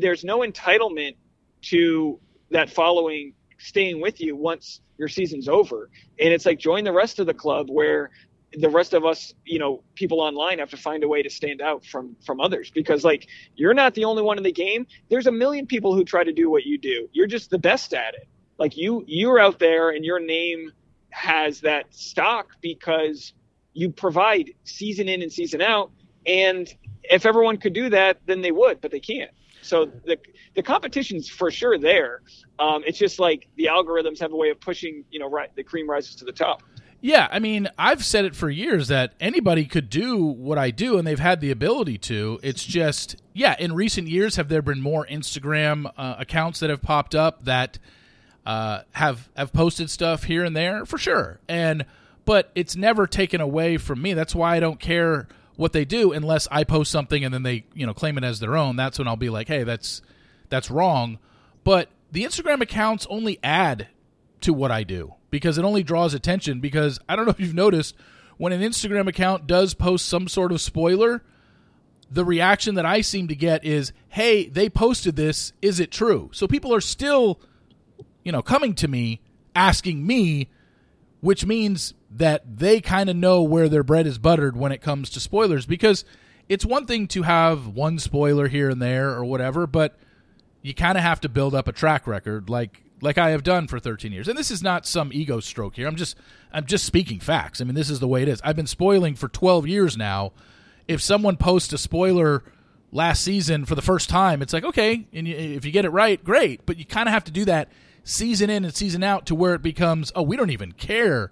There's no entitlement to that following staying with you once your season's over, and it's like join the rest of the club where the rest of us, you know, people online have to find a way to stand out from from others because like you're not the only one in the game. There's a million people who try to do what you do. You're just the best at it. Like you you're out there and your name has that stock because you provide season in and season out and if everyone could do that then they would, but they can't. So the the competition's for sure there. Um, it's just like the algorithms have a way of pushing, you know, right the cream rises to the top. Yeah, I mean, I've said it for years that anybody could do what I do, and they've had the ability to. It's just, yeah, in recent years, have there been more Instagram uh, accounts that have popped up that uh, have have posted stuff here and there for sure, and but it's never taken away from me. That's why I don't care what they do unless I post something and then they you know claim it as their own. That's when I'll be like, hey, that's that's wrong. But the Instagram accounts only add to what I do because it only draws attention. Because I don't know if you've noticed when an Instagram account does post some sort of spoiler, the reaction that I seem to get is, "Hey, they posted this. Is it true?" So people are still, you know, coming to me asking me, which means that they kind of know where their bread is buttered when it comes to spoilers. Because it's one thing to have one spoiler here and there or whatever, but you kind of have to build up a track record like like I have done for 13 years. And this is not some ego stroke here. I'm just I'm just speaking facts. I mean, this is the way it is. I've been spoiling for 12 years now. If someone posts a spoiler last season for the first time, it's like, okay, and you, if you get it right, great, but you kind of have to do that season in and season out to where it becomes, oh, we don't even care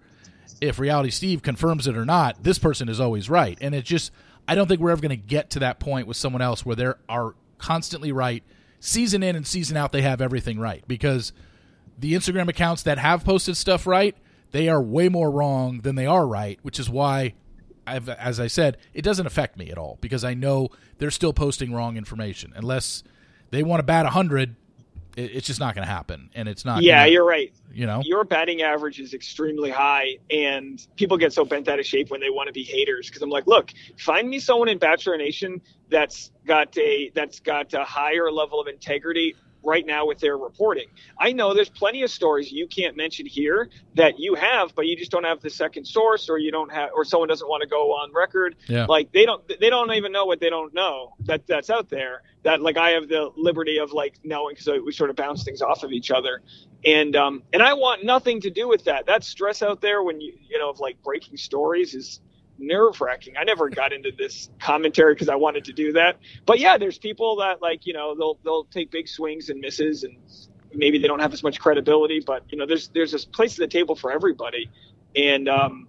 if Reality Steve confirms it or not. This person is always right. And it's just I don't think we're ever going to get to that point with someone else where they are constantly right season in and season out they have everything right because the Instagram accounts that have posted stuff right, they are way more wrong than they are right, which is why I've, as I said, it doesn't affect me at all because I know they're still posting wrong information. Unless they want to bat 100, it, it's just not going to happen. And it's not. Yeah, gonna, you're right. You know? Your batting average is extremely high, and people get so bent out of shape when they want to be haters. Because I'm like, look, find me someone in Bachelor Nation that's got a that's got a higher level of integrity right now with their reporting. I know there's plenty of stories you can't mention here that you have, but you just don't have the second source, or you don't have, or someone doesn't want to go on record. Yeah. Like they don't, they don't even know what they don't know that that's out there. That like I have the liberty of like knowing because we sort of bounce things off of each other, and um and I want nothing to do with that. That stress out there when you you know of like breaking stories is nerve wracking. I never got into this commentary because I wanted to do that. But yeah, there's people that like, you know, they'll they'll take big swings and misses and maybe they don't have as much credibility, but you know, there's there's this place at the table for everybody. And um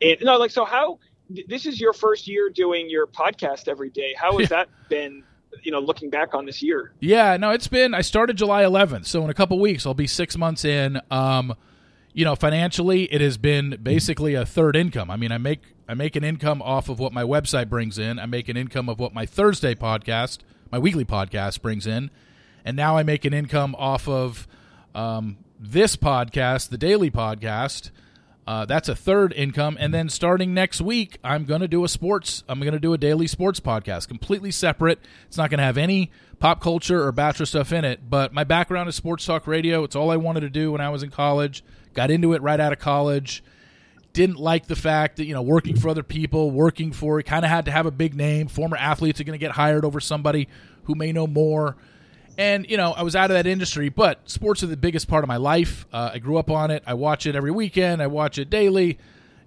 and no, like so how this is your first year doing your podcast every day. How has that been, you know, looking back on this year? Yeah, no, it's been. I started July 11th, so in a couple weeks I'll be six months in. Um, you know, financially, it has been basically a third income. I mean, I make I make an income off of what my website brings in. I make an income of what my Thursday podcast, my weekly podcast, brings in, and now I make an income off of um, this podcast, the daily podcast. Uh, that's a third income, and then starting next week, I'm going to do a sports. I'm going to do a daily sports podcast, completely separate. It's not going to have any pop culture or bachelor stuff in it. But my background is sports talk radio. It's all I wanted to do when I was in college. Got into it right out of college. Didn't like the fact that you know working for other people, working for kind of had to have a big name. Former athletes are going to get hired over somebody who may know more. And you know, I was out of that industry, but sports are the biggest part of my life. Uh, I grew up on it. I watch it every weekend. I watch it daily,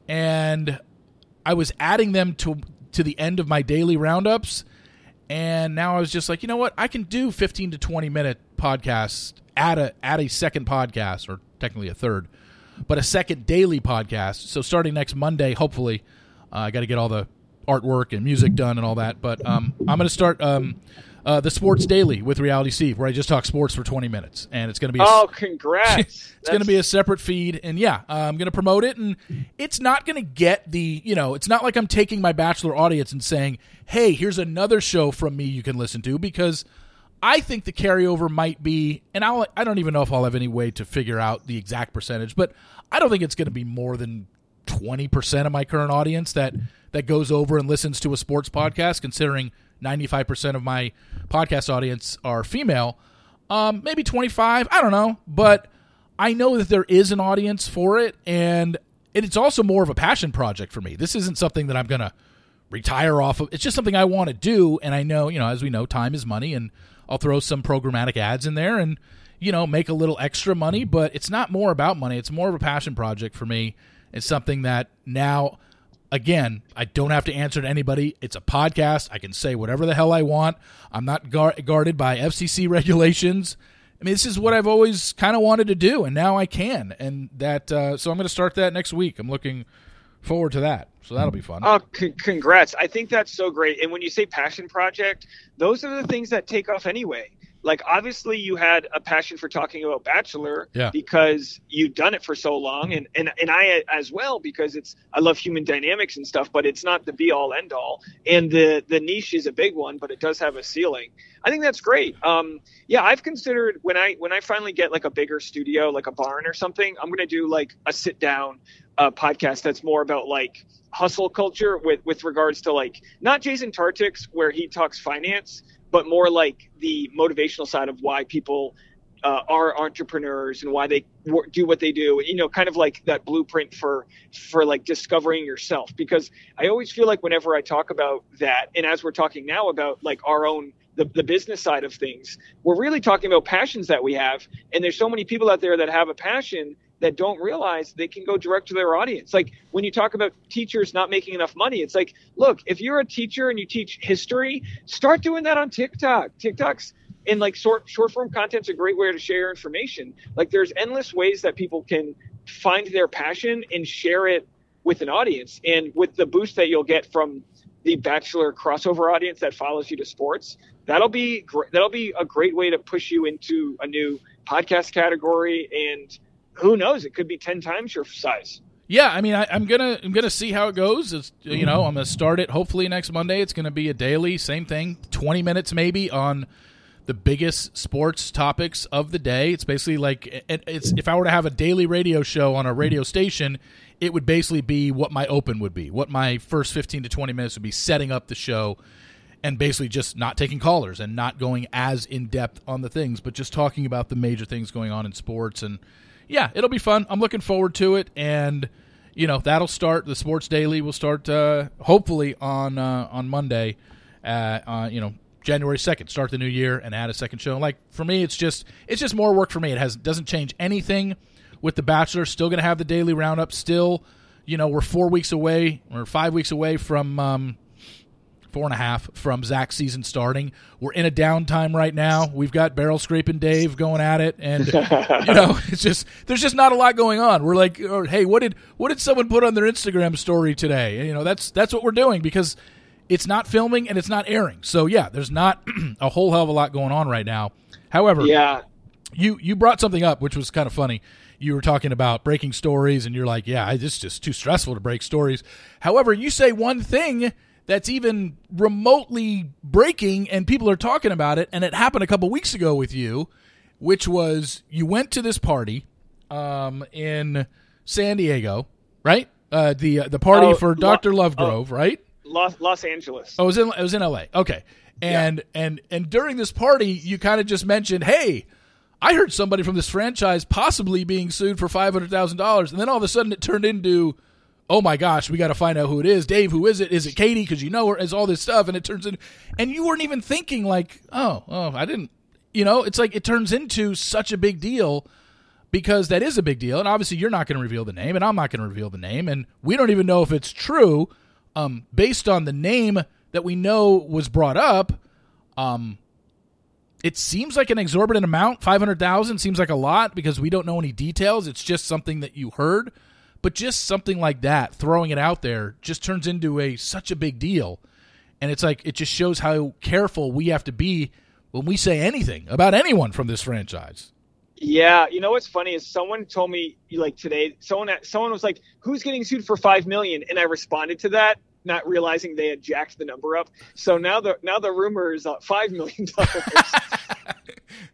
and I was adding them to to the end of my daily roundups. And now I was just like, you know what? I can do 15 to 20 minute podcasts. Add a add a second podcast, or technically a third, but a second daily podcast. So starting next Monday, hopefully, uh, I got to get all the artwork and music done and all that. But um, I'm going to start. Um, uh, the Sports Daily with Reality Steve, where I just talk sports for 20 minutes, and it's going to be a, oh, congrats! it's going to be a separate feed, and yeah, uh, I'm going to promote it, and it's not going to get the you know, it's not like I'm taking my Bachelor audience and saying, hey, here's another show from me you can listen to, because I think the carryover might be, and I'll I don't even know if I'll have any way to figure out the exact percentage, but I don't think it's going to be more than 20 percent of my current audience that that goes over and listens to a sports podcast, considering 95% of my podcast audience are female. Um, maybe 25, I don't know, but I know that there is an audience for it and it's also more of a passion project for me. This isn't something that I'm going to retire off of. It's just something I want to do and I know, you know, as we know, time is money and I'll throw some programmatic ads in there and you know, make a little extra money, but it's not more about money. It's more of a passion project for me. It's something that now again, I don't have to answer to anybody. It's a podcast. I can say whatever the hell I want. I'm not gar- guarded by FCC regulations. I mean, this is what I've always kind of wanted to do, and now I can. And that, uh, so I'm going to start that next week. I'm looking forward to that. So that'll be fun. Oh, c- congrats! I think that's so great. And when you say passion project, those are the things that take off anyway like obviously you had a passion for talking about bachelor yeah. because you've done it for so long. And, and and i as well because it's i love human dynamics and stuff but it's not the be all end all and the the niche is a big one but it does have a ceiling. I think that's great. Um yeah i've considered when i when i finally get like a bigger studio like a barn or something i'm gonna do like a sit down uh, podcast that's more about like hustle culture with with regards to like not jason tartick's where he talks finance but more like the motivational side of why people uh, are entrepreneurs and why they do what they do you know kind of like that blueprint for for like discovering yourself. Because i always feel like whenever i talk about that and as we're talking now about like our own the, the business side of things we're really talking about passions that we have and there's so many people out there that have a passion that don't realize they can go direct to their audience. Like when you talk about teachers not making enough money, it's like, look, if you're a teacher and you teach history, start doing that on TikTok. TikTok's in like short short form content's a great way to share information. Like there's endless ways that people can find their passion and share it with an audience. And with the boost that you'll get from the bachelor crossover audience that follows you to sports, that'll be that'll be a great way to push you into a new podcast category and who knows? It could be ten times your size. Yeah, I mean, I, am gonna I'm gonna see how it goes. It's, you mm-hmm. know, I'm gonna start it hopefully next Monday. It's gonna be a daily, same thing, 20 minutes maybe on the biggest sports topics of the day. It's basically like it's if I were to have a daily radio show on a radio station, it would basically be what my open would be, what my first 15 to 20 minutes would be, setting up the show, and basically just not taking callers and not going as in depth on the things, but just talking about the major things going on in sports and yeah, it'll be fun. I'm looking forward to it, and you know that'll start. The Sports Daily will start uh, hopefully on uh, on Monday. Uh, you know, January second, start the new year and add a second show. Like for me, it's just it's just more work for me. It has doesn't change anything with the Bachelor. Still going to have the daily roundup. Still, you know, we're four weeks away or five weeks away from um, four and a half from Zach's season starting. We're in a downtime right now. We've got barrel scraping Dave going at it, and you know, it's just there's just not a lot going on. We're like, hey, what did what did someone put on their Instagram story today? And, you know, that's that's what we're doing because it's not filming and it's not airing. So yeah, there's not a whole hell of a lot going on right now. However, yeah, you you brought something up which was kind of funny. You were talking about breaking stories, and you're like, yeah, it's just too stressful to break stories. However, you say one thing that's even remotely breaking and people are talking about it and it happened a couple weeks ago with you which was you went to this party um, in san diego right? Uh, the uh, the party Oh, for Lo- Doctor Lovegrove, right? Los, Los Angeles. Oh, it was in it was in L.A. Okay, and and and during this party, you kind of just mentioned, hey. I heard somebody from this franchise possibly being sued for five hundred thousand dollars, and then all of a sudden it turned into, oh my gosh, we got to find out who it is. Dave, who is it? Is it Katie? Because you know her. Is all this stuff, and it turns in, and you weren't even thinking like, oh, oh, I didn't, you know, it's like it turns into such a big deal because that is a big deal, and obviously you're not going to reveal the name, and I'm not going to reveal the name, and we don't even know if it's true, um, based on the name that we know was brought up. Um, it seems like an exorbitant amount. Five hundred thousand seems like a lot because we don't know any details. It's just something that you heard, but just something like that, throwing it out there, just turns into a such a big deal, and it's like it just shows how careful we have to be when we say anything about anyone from this franchise. Yeah, you know what's funny is someone told me like today, someone someone was like, "Who's getting sued for five million? And I responded to that, not realizing they had jacked the number up. So now the now the rumor is uh, five million dollars.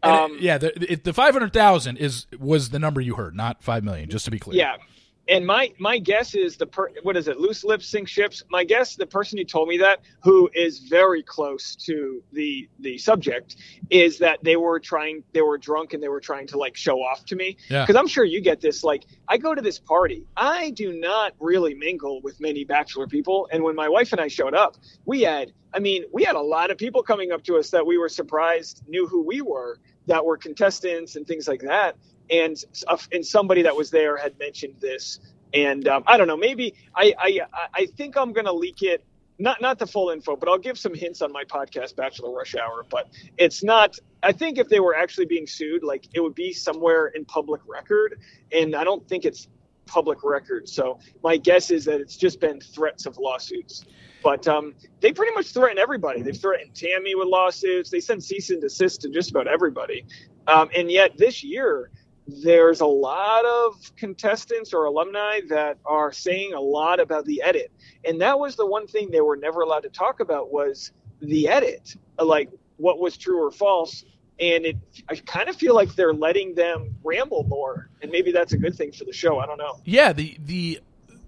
Um, yeah, the, it, the five hundred thousand is was the number you heard, not five million. Just to be clear. Yeah. And my my guess is the per, what is it? Loose lips sink ships. My guess, the person who told me that, who is very close to the the subject, is that they were trying, they were drunk and they were trying to like show off to me. Yeah. Because I'm sure you get this. Like, I go to this party. I do not really mingle with many bachelor people. And when my wife and I showed up, we had, I mean, we had a lot of people coming up to us that we were surprised knew who we were, that were contestants and things like that. And and somebody that was there had mentioned this. And um, I don't know. Maybe I I I think I'm gonna leak it. Not not the full info, but I'll give some hints on my podcast, Bachelor Rush Hour. But it's not. I think if they were actually being sued, like it would be somewhere in public record, and I don't think it's public record. So my guess is that it's just been threats of lawsuits. But um, they pretty much threaten everybody. They've threatened Tammy with lawsuits. They send cease and desist to just about everybody. Um, and yet this year, there's a lot of contestants or alumni that are saying a lot about the edit. And that was the one thing they were never allowed to talk about was the edit, like what was true or false. And it, I kind of feel like they're letting them ramble more, and maybe that's a good thing for the show. I don't know. Yeah, the the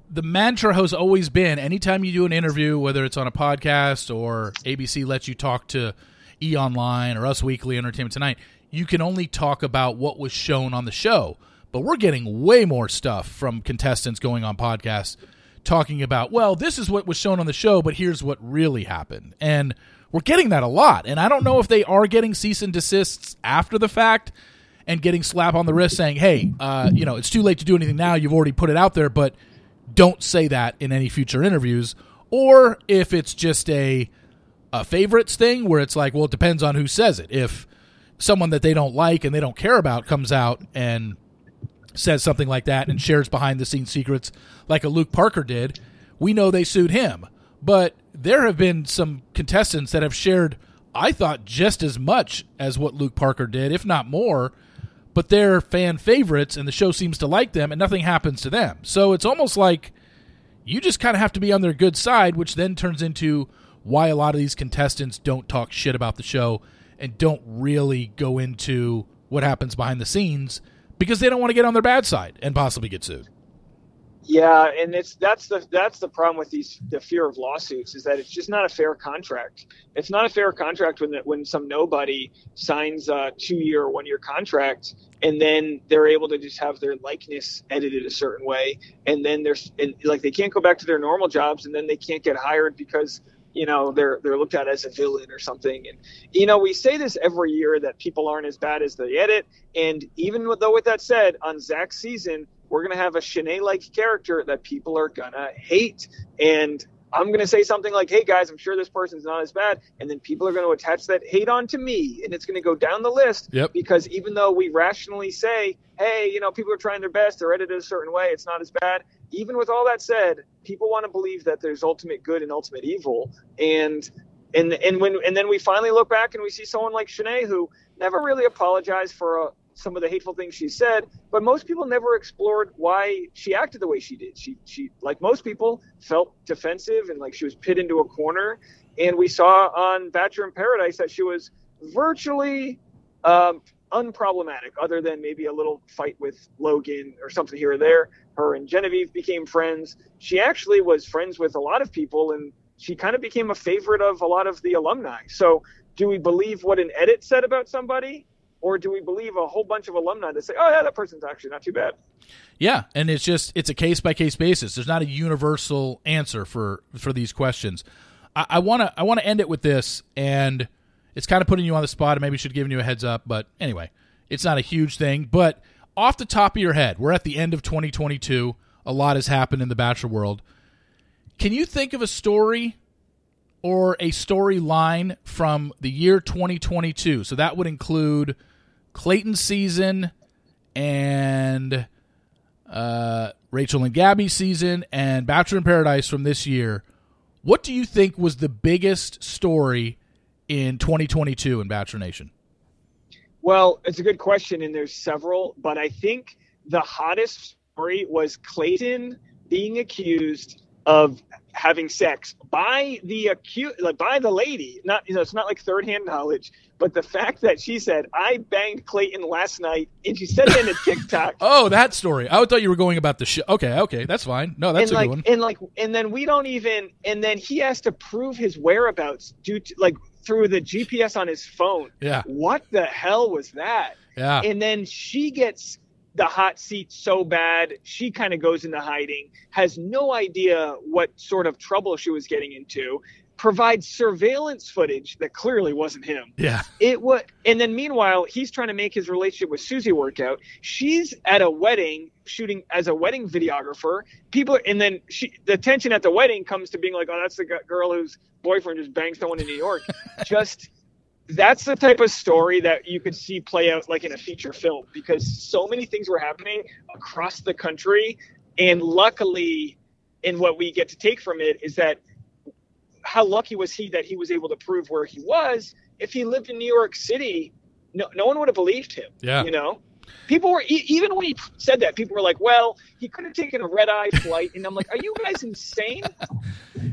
the mantra has always been anytime you do an interview, whether it's on a podcast or ABC lets you talk to E Online or Us Weekly Entertainment Tonight, you can only talk about what was shown on the show. But we're getting way more stuff from contestants going on podcasts talking about, well, this is what was shown on the show, but here's what really happened. And we're getting that a lot. And I don't know if they are getting cease and desists after the fact and getting slap on the wrist saying, hey, uh, you know, it's too late to do anything now. You've already put it out there, but don't say that in any future interviews. Or if it's just a, a favorites thing where it's like, well, it depends on who says it. If someone that they don't like and they don't care about comes out and says something like that and shares behind the scenes secrets like a Luke Parker did, we know they sued him. But there have been some contestants that have shared, I thought, just as much as what Luke Parker did, if not more. But they're fan favorites and the show seems to like them and nothing happens to them. So it's almost like you just kind of have to be on their good side, which then turns into why a lot of these contestants don't talk shit about the show and don't really go into what happens behind the scenes because they don't want to get on their bad side and possibly get sued. Yeah, and it's that's the that's the problem with these the fear of lawsuits is that it's just not a fair contract. It's not a fair contract when when some nobody signs a two year or one year contract and then they're able to just have their likeness edited a certain way and then there's and like they can't go back to their normal jobs and then they can't get hired because you know they're they're looked at as a villain or something and you know we say this every year that people aren't as bad as they edit and even though with that said on Zach's season we're going to have a Shanae like character that people are going to hate. And I'm going to say something like, hey guys, I'm sure this person's not as bad. And then people are going to attach that hate onto me. And it's going to go down the list. Yep. Because even though we rationally say, hey, you know, people are trying their best, they're edited a certain way, it's not as bad. Even with all that said, people want to believe that there's ultimate good and ultimate evil. And and and when and then we finally look back and we see someone like Shanae who never really apologized for a, some of the hateful things she said, but most people never explored why she acted the way she did. She she like most people felt defensive and like she was pit into a corner. And we saw on Bachelor in Paradise that she was virtually um, unproblematic, other than maybe a little fight with Logan or something here or there. Her and Genevieve became friends. She actually was friends with a lot of people, and she kind of became a favorite of a lot of the alumni. So, do we believe what an edit said about somebody, or do we believe a whole bunch of alumni that say, "Oh yeah, that person's actually not too bad"? Yeah, and it's just it's a case by case basis. There's not a universal answer for for these questions. I want to I want to end it with this, and it's kind of putting you on the spot, and maybe should give you a heads up. But anyway, it's not a huge thing. But off the top of your head, we're at the end of 2022. A lot has happened in the Bachelor world. Can you think of a story or a storyline from the year 2022? So that would include Clayton's season and uh, Rachel and Gabby season and Bachelor in Paradise from this year. What do you think was the biggest story in 2022 in Bachelor Nation? Well, it's a good question, and there's several, but I think the hottest story was Clayton being accused of having sex by the accused, like by the lady. Not, you know, it's not like third hand knowledge, but the fact that she said, "I banged Clayton last night," and she said it in a TikTok. oh, that story. I thought you were going about the show. Okay, okay, that's fine. No, that's and a like, good one. And like, and then we don't even, and then he has to prove his whereabouts due to like through the GPS on his phone. Yeah. What the hell was that? Yeah. And then she gets the hot seat so bad, she kind of goes into hiding, has no idea what sort of trouble she was getting into, provides surveillance footage that clearly wasn't him. Yeah. It was and then meanwhile, he's trying to make his relationship with Susie work out. She's at a wedding shooting as a wedding videographer. People and then she the tension at the wedding comes to being like, "Oh, that's the girl whose boyfriend just banged someone in New York." just that's the type of story that you could see play out like in a feature film because so many things were happening across the country and luckily in what we get to take from it is that how lucky was he that he was able to prove where he was if he lived in new york city no, no one would have believed him Yeah. you know people were even when he said that people were like well he could have taken a red-eye flight and i'm like are you guys insane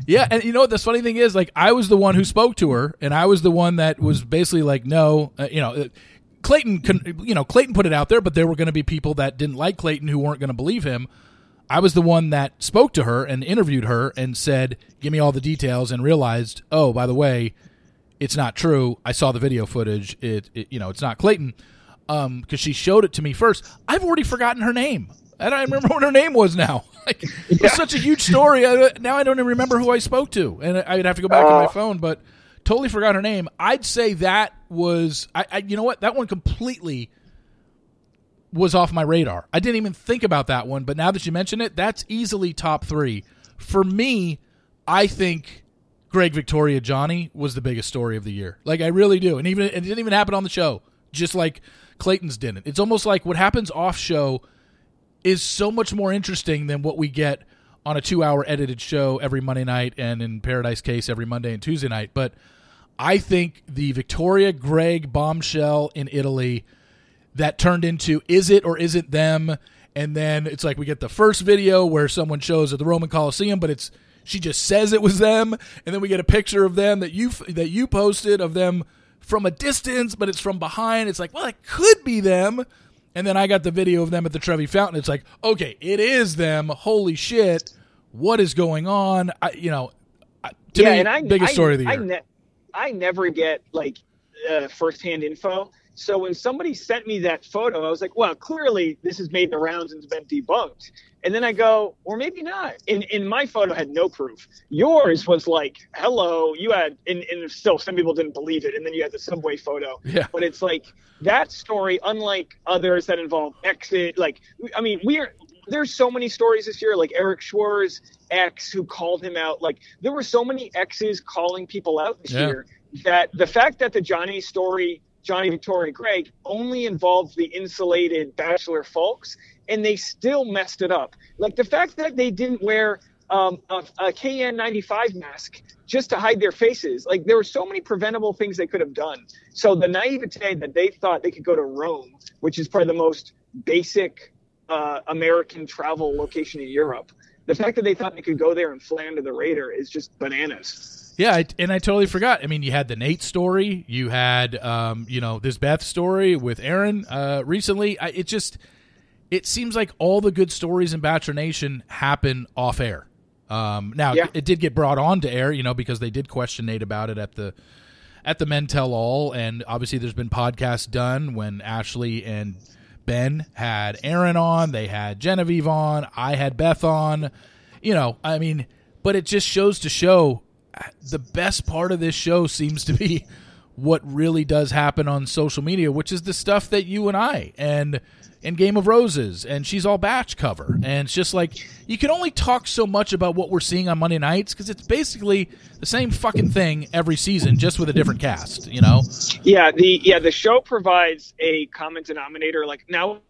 Yeah, and you know what the funny thing is? Like, I was the one who spoke to her, and I was the one that was basically like, no, uh, you know, uh, Clayton, you know, Clayton put it out there, but there were going to be people that didn't like Clayton who weren't going to believe him. I was the one that spoke to her and interviewed her and said, "Give me all the details," and realized, oh, by the way, it's not true. I saw the video footage. It, it you know, it's not Clayton because um, she showed it to me first. I've already forgotten her name. I don't remember what her name was now. Like, it was such a huge story. I, now I don't even remember who I spoke to, and I'd have to go back in my phone. But totally forgot her name. I'd say that was, I, I, you know what, that one completely was off my radar. I didn't even think about that one. But now that you mention it, that's easily top three for me. I think Greg Victoria Johnny was the biggest story of the year. Like I really do, and even it didn't even happen on the show. Just like Clayton's didn't. It's almost like what happens off show is so much more interesting than what we get on a two hour edited show every Monday night and in Paradise Case every Monday and Tuesday night. But I think the Victoria Greg bombshell in Italy that turned into is it or isn't them? And then it's like we get the first video where someone shows at the Roman Coliseum, but it's she just says it was them, and then we get a picture of them that you that you posted of them from a distance, but it's from behind. It's like, well, it could be them. And then I got the video of them at the Trevi Fountain. It's like, okay, it is them. Holy shit! What is going on? I, you know, to yeah, me, and I, biggest I, story of the I, year. ne- I never get like uh, firsthand info. So when somebody sent me that photo, I was like, well, clearly this has made the rounds and it's been debunked. And then I go, or maybe not. And, and my photo had no proof. Yours was like, hello, you had, and, and still some people didn't believe it. And then you had the subway photo. Yeah. But it's like that story, unlike others that involve exit, like, I mean, we are, there's so many stories this year, like Eric Schwartz ex who called him out. Like there were so many exes calling people out this Yeah. year that the fact that the Johnny story, Johnny Victoria Greg, only involved the insulated bachelor folks, and they still messed it up. Like the fact that they didn't wear um, a, a KN95 mask just to hide their faces. Like there were so many preventable things they could have done. So the naivete that they thought they could go to Rome, which is probably the most basic uh, American travel location in Europe. The fact that they thought they could go there and fly under the radar is just bananas. Yeah, I, and I totally forgot. I mean, you had the Nate story, you had um, you know this Beth story with Aaron uh, recently. I, it just it seems like all the good stories in Bachelor Nation happen off air. Um, now Yeah. it did get brought on to air, you know, because they did question Nate about it at the at the Men Tell All, and obviously there's been podcasts done when Ashley and Ben had Aaron on, they had Genevieve on, I had Beth on. You know, I mean, but it just shows to show the best part of this show seems to be what really does happen on social media, which is the stuff that you and I and and Game of Roses and she's all batch cover. And it's just like you can only talk so much about what we're seeing on Monday nights because it's basically the same fucking thing every season, just with a different cast. You know? Yeah, the yeah the show provides a common denominator. Like now, I'll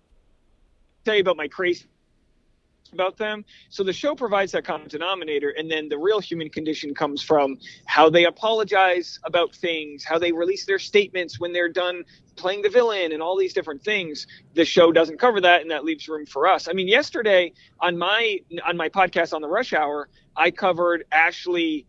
tell you about my crazy about them. So the show provides that common denominator, and then the real human condition comes from how they apologize about things, how they release their statements when they're done playing the villain, and all these different things. The show doesn't cover that, and that leaves room for us. I mean, yesterday on my on my podcast on the Rush Hour, I covered Ashley.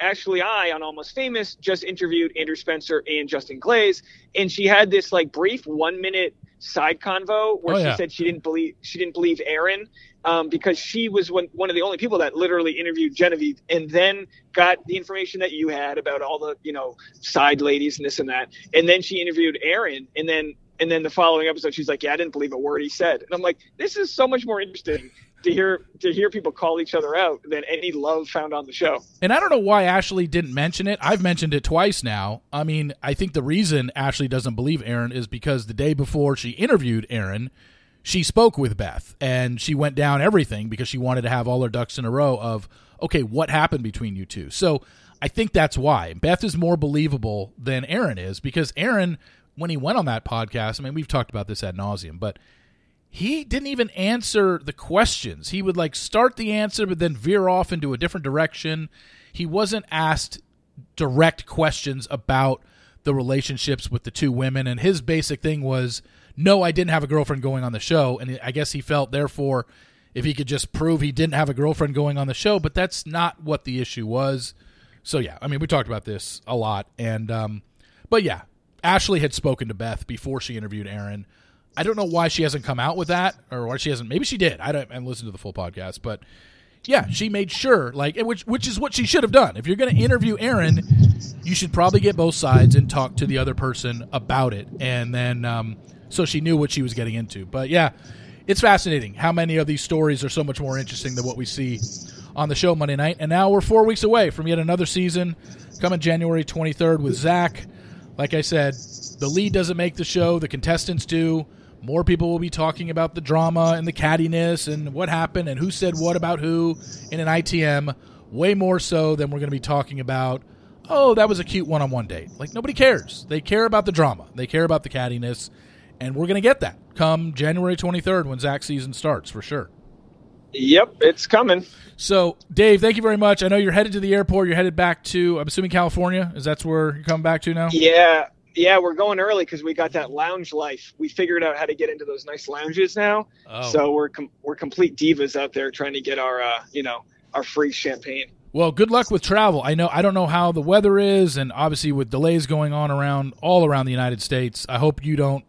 Ashley I on Almost Famous just interviewed Andrew Spencer and Justin Glaze, and she had this like brief one minute side convo where Oh, she yeah. said she didn't believe she didn't believe Aaron um, because she was one, one of the only people that literally interviewed Genevieve and then got the information that you had about all the you know side ladies and this and that, and then she interviewed Aaron, and then and then the following episode she's like, yeah, I didn't believe a word he said, and I'm like, this is so much more interesting to hear to hear people call each other out than any love found on the show. And I don't know why Ashley didn't mention it. I've mentioned it twice now. I mean, I think the reason Ashley doesn't believe Aaron is because the day before she interviewed Aaron, she spoke with Beth and she went down everything because she wanted to have all her ducks in a row of, okay, what happened between you two? So I think that's why. Beth is more believable than Aaron is because Aaron, when he went on that podcast, I mean, we've talked about this ad nauseum, but he didn't even answer the questions. He would like start the answer, but then veer off into a different direction. He wasn't asked direct questions about the relationships with the two women, and his basic thing was, "No, I didn't have a girlfriend going on the show." And I guess he felt, therefore, if he could just prove he didn't have a girlfriend going on the show, but that's not what the issue was. So yeah, I mean, we talked about this a lot, and um, but yeah, Ashley had spoken to Beth before she interviewed Aaron. I don't know why she hasn't come out with that, or why she hasn't. Maybe she did. I don't. I haven't listened to the full podcast, but yeah, she made sure, like, which which is what she should have done. If you're going to interview Aaron, you should probably get both sides and talk to the other person about it, and then um, so she knew what she was getting into. But yeah, it's fascinating how many of these stories are so much more interesting than what we see on the show Monday night. And now we're four weeks away from yet another season, coming January 23rd with Zach. Like I said, the lead doesn't make the show; the contestants do. More people will be talking about the drama and the cattiness and what happened and who said what about who in an ITM. Way more so than we're going to be talking about. Oh, that was a cute one-on-one date. Like nobody cares. They care about the drama. They care about the cattiness, and we're going to get that come January 23rd when Zach season starts for sure. Yep, it's coming. So, Dave, thank you very much. I know you're headed to the airport. You're headed back to, I'm assuming California. Is that where you're coming back to now? Yeah, yeah, we're going early because we got that lounge life. We figured out how to get into those nice lounges now. Oh. So we're com- we're complete divas out there trying to get our uh, you know our free champagne. Well, good luck with travel. I know I don't know how the weather is, and obviously with delays going on around all around the United States. I hope you don't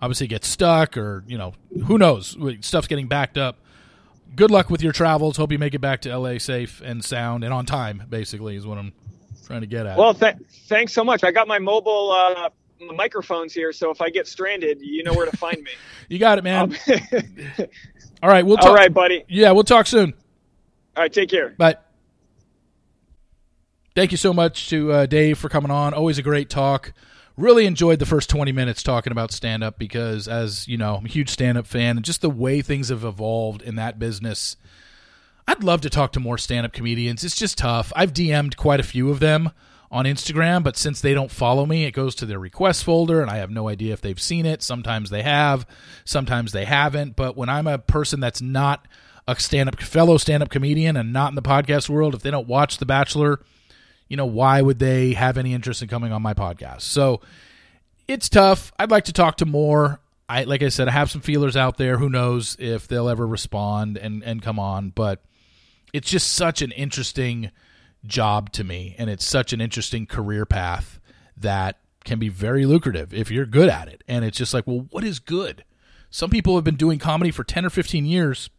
obviously get stuck, or you know, who knows, stuff's getting backed up. Good luck with your travels. Hope you make it back to LA safe and sound and on time. Basically, is what I'm trying to get at. Well, th- thanks so much. I got my mobile uh, microphones here, so if I get stranded, you know where to find me. you got it, man. Um, all right, we'll talk. all right, buddy. Yeah, we'll talk soon. All right, take care. Bye. Thank you so much to uh, Dave for coming on. Always a great talk. Really enjoyed the first 20 minutes talking about stand up because, as you know, I'm a huge stand up fan and just the way things have evolved in that business. I'd love to talk to more stand up comedians. It's just tough. I've DM'd quite a few of them on Instagram, but since they don't follow me, it goes to their request folder, and I have no idea if they've seen it. Sometimes they have, sometimes they haven't. But when I'm a person that's not a stand up fellow stand up comedian and not in the podcast world, if they don't watch The Bachelor, you know, why would they have any interest in coming on my podcast? So it's tough. I'd like to talk to more. I like I said, I have some feelers out there. Who knows if they'll ever respond and and come on, but it's just such an interesting job to me, and it's such an interesting career path that can be very lucrative if you're good at it. And it's just like, well, what is good? Some people have been doing comedy for 10 or 15 years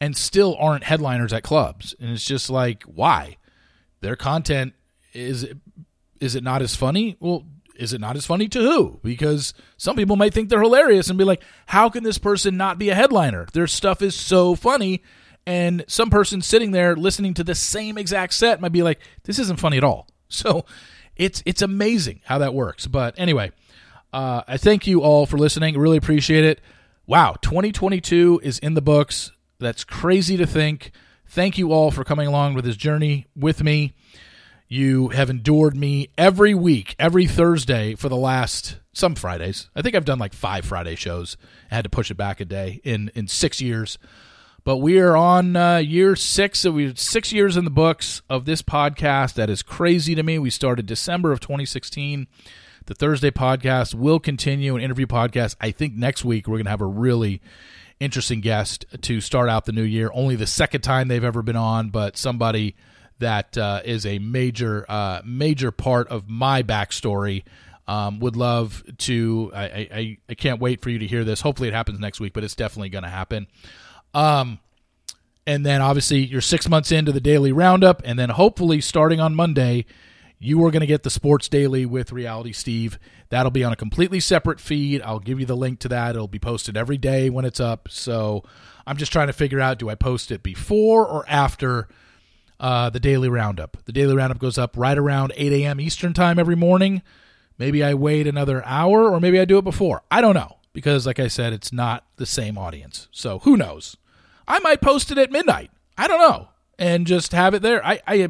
and still aren't headliners at clubs. And it's just like, why? Their content is is it not as funny? Well, is it not as funny to who? Because some people might think they're hilarious and be like, how can this person not be a headliner? Their stuff is so funny. And some person sitting there listening to the same exact set might be like, this isn't funny at all. So it's it's amazing how that works. But anyway, uh, I thank you all for listening. Really appreciate it. Wow, 2022 is in the books. That's crazy to think. Thank you all for coming along with this journey with me. You have endured me every week, every Thursday for the last some Fridays. I think I've done like five Friday shows. I had to push it back a day in in six years. But we are on uh, year six. So we're six years in the books of this podcast. That is crazy to me. We started December of 2016. The Thursday podcast will continue, an interview podcast. I think next week we're going to have a really interesting guest to start out the new year. Only the second time they've ever been on, but somebody that uh, is a major, uh, major part of my backstory. Um, would love to. I, I, I can't wait for you to hear this. Hopefully, it happens next week, but it's definitely going to happen. Um, and then obviously you're six months into the daily roundup, and then hopefully starting on Monday, you are going to get the Sports Daily with Reality Steve. That'll be on a completely separate feed. I'll give you the link to that. It'll be posted every day when it's up. So I'm just trying to figure out do I post it before or after uh, the daily roundup? The daily roundup goes up right around 8 a.m. Eastern time every morning. Maybe I wait another hour or maybe I do it before. I don't know because, like I said, it's not the same audience. So who knows? I might post it at midnight. I don't know, and just have it there. I I,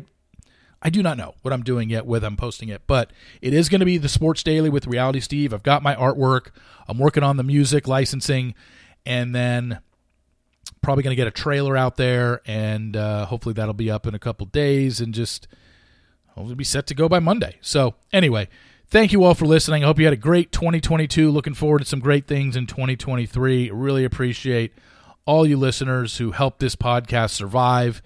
I do not know what I'm doing yet with I'm posting it, but it is going to be the Sports Daily with Reality Steve. I've got my artwork. I'm working on the music licensing, and then probably going to get a trailer out there, and uh, hopefully that'll be up in a couple days, and just hopefully be set to go by Monday. So anyway. Thank you all for listening. I hope you had a great 2022. Looking forward to some great things in 2023. Really appreciate all you listeners who helped this podcast survive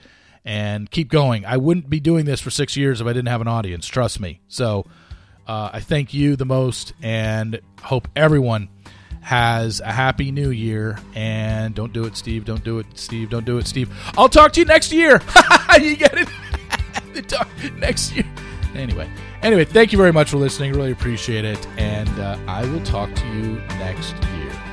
and keep going. I wouldn't be doing this for six years if I didn't have an audience. Trust me. So uh, I thank you the most and hope everyone has a happy new year. And don't do it, Steve. Don't do it, Steve. Don't do it, Steve. I'll talk to you next year. you get it? next year. Anyway, anyway, thank you very much for listening. Really appreciate it. And uh, I will talk to you next year.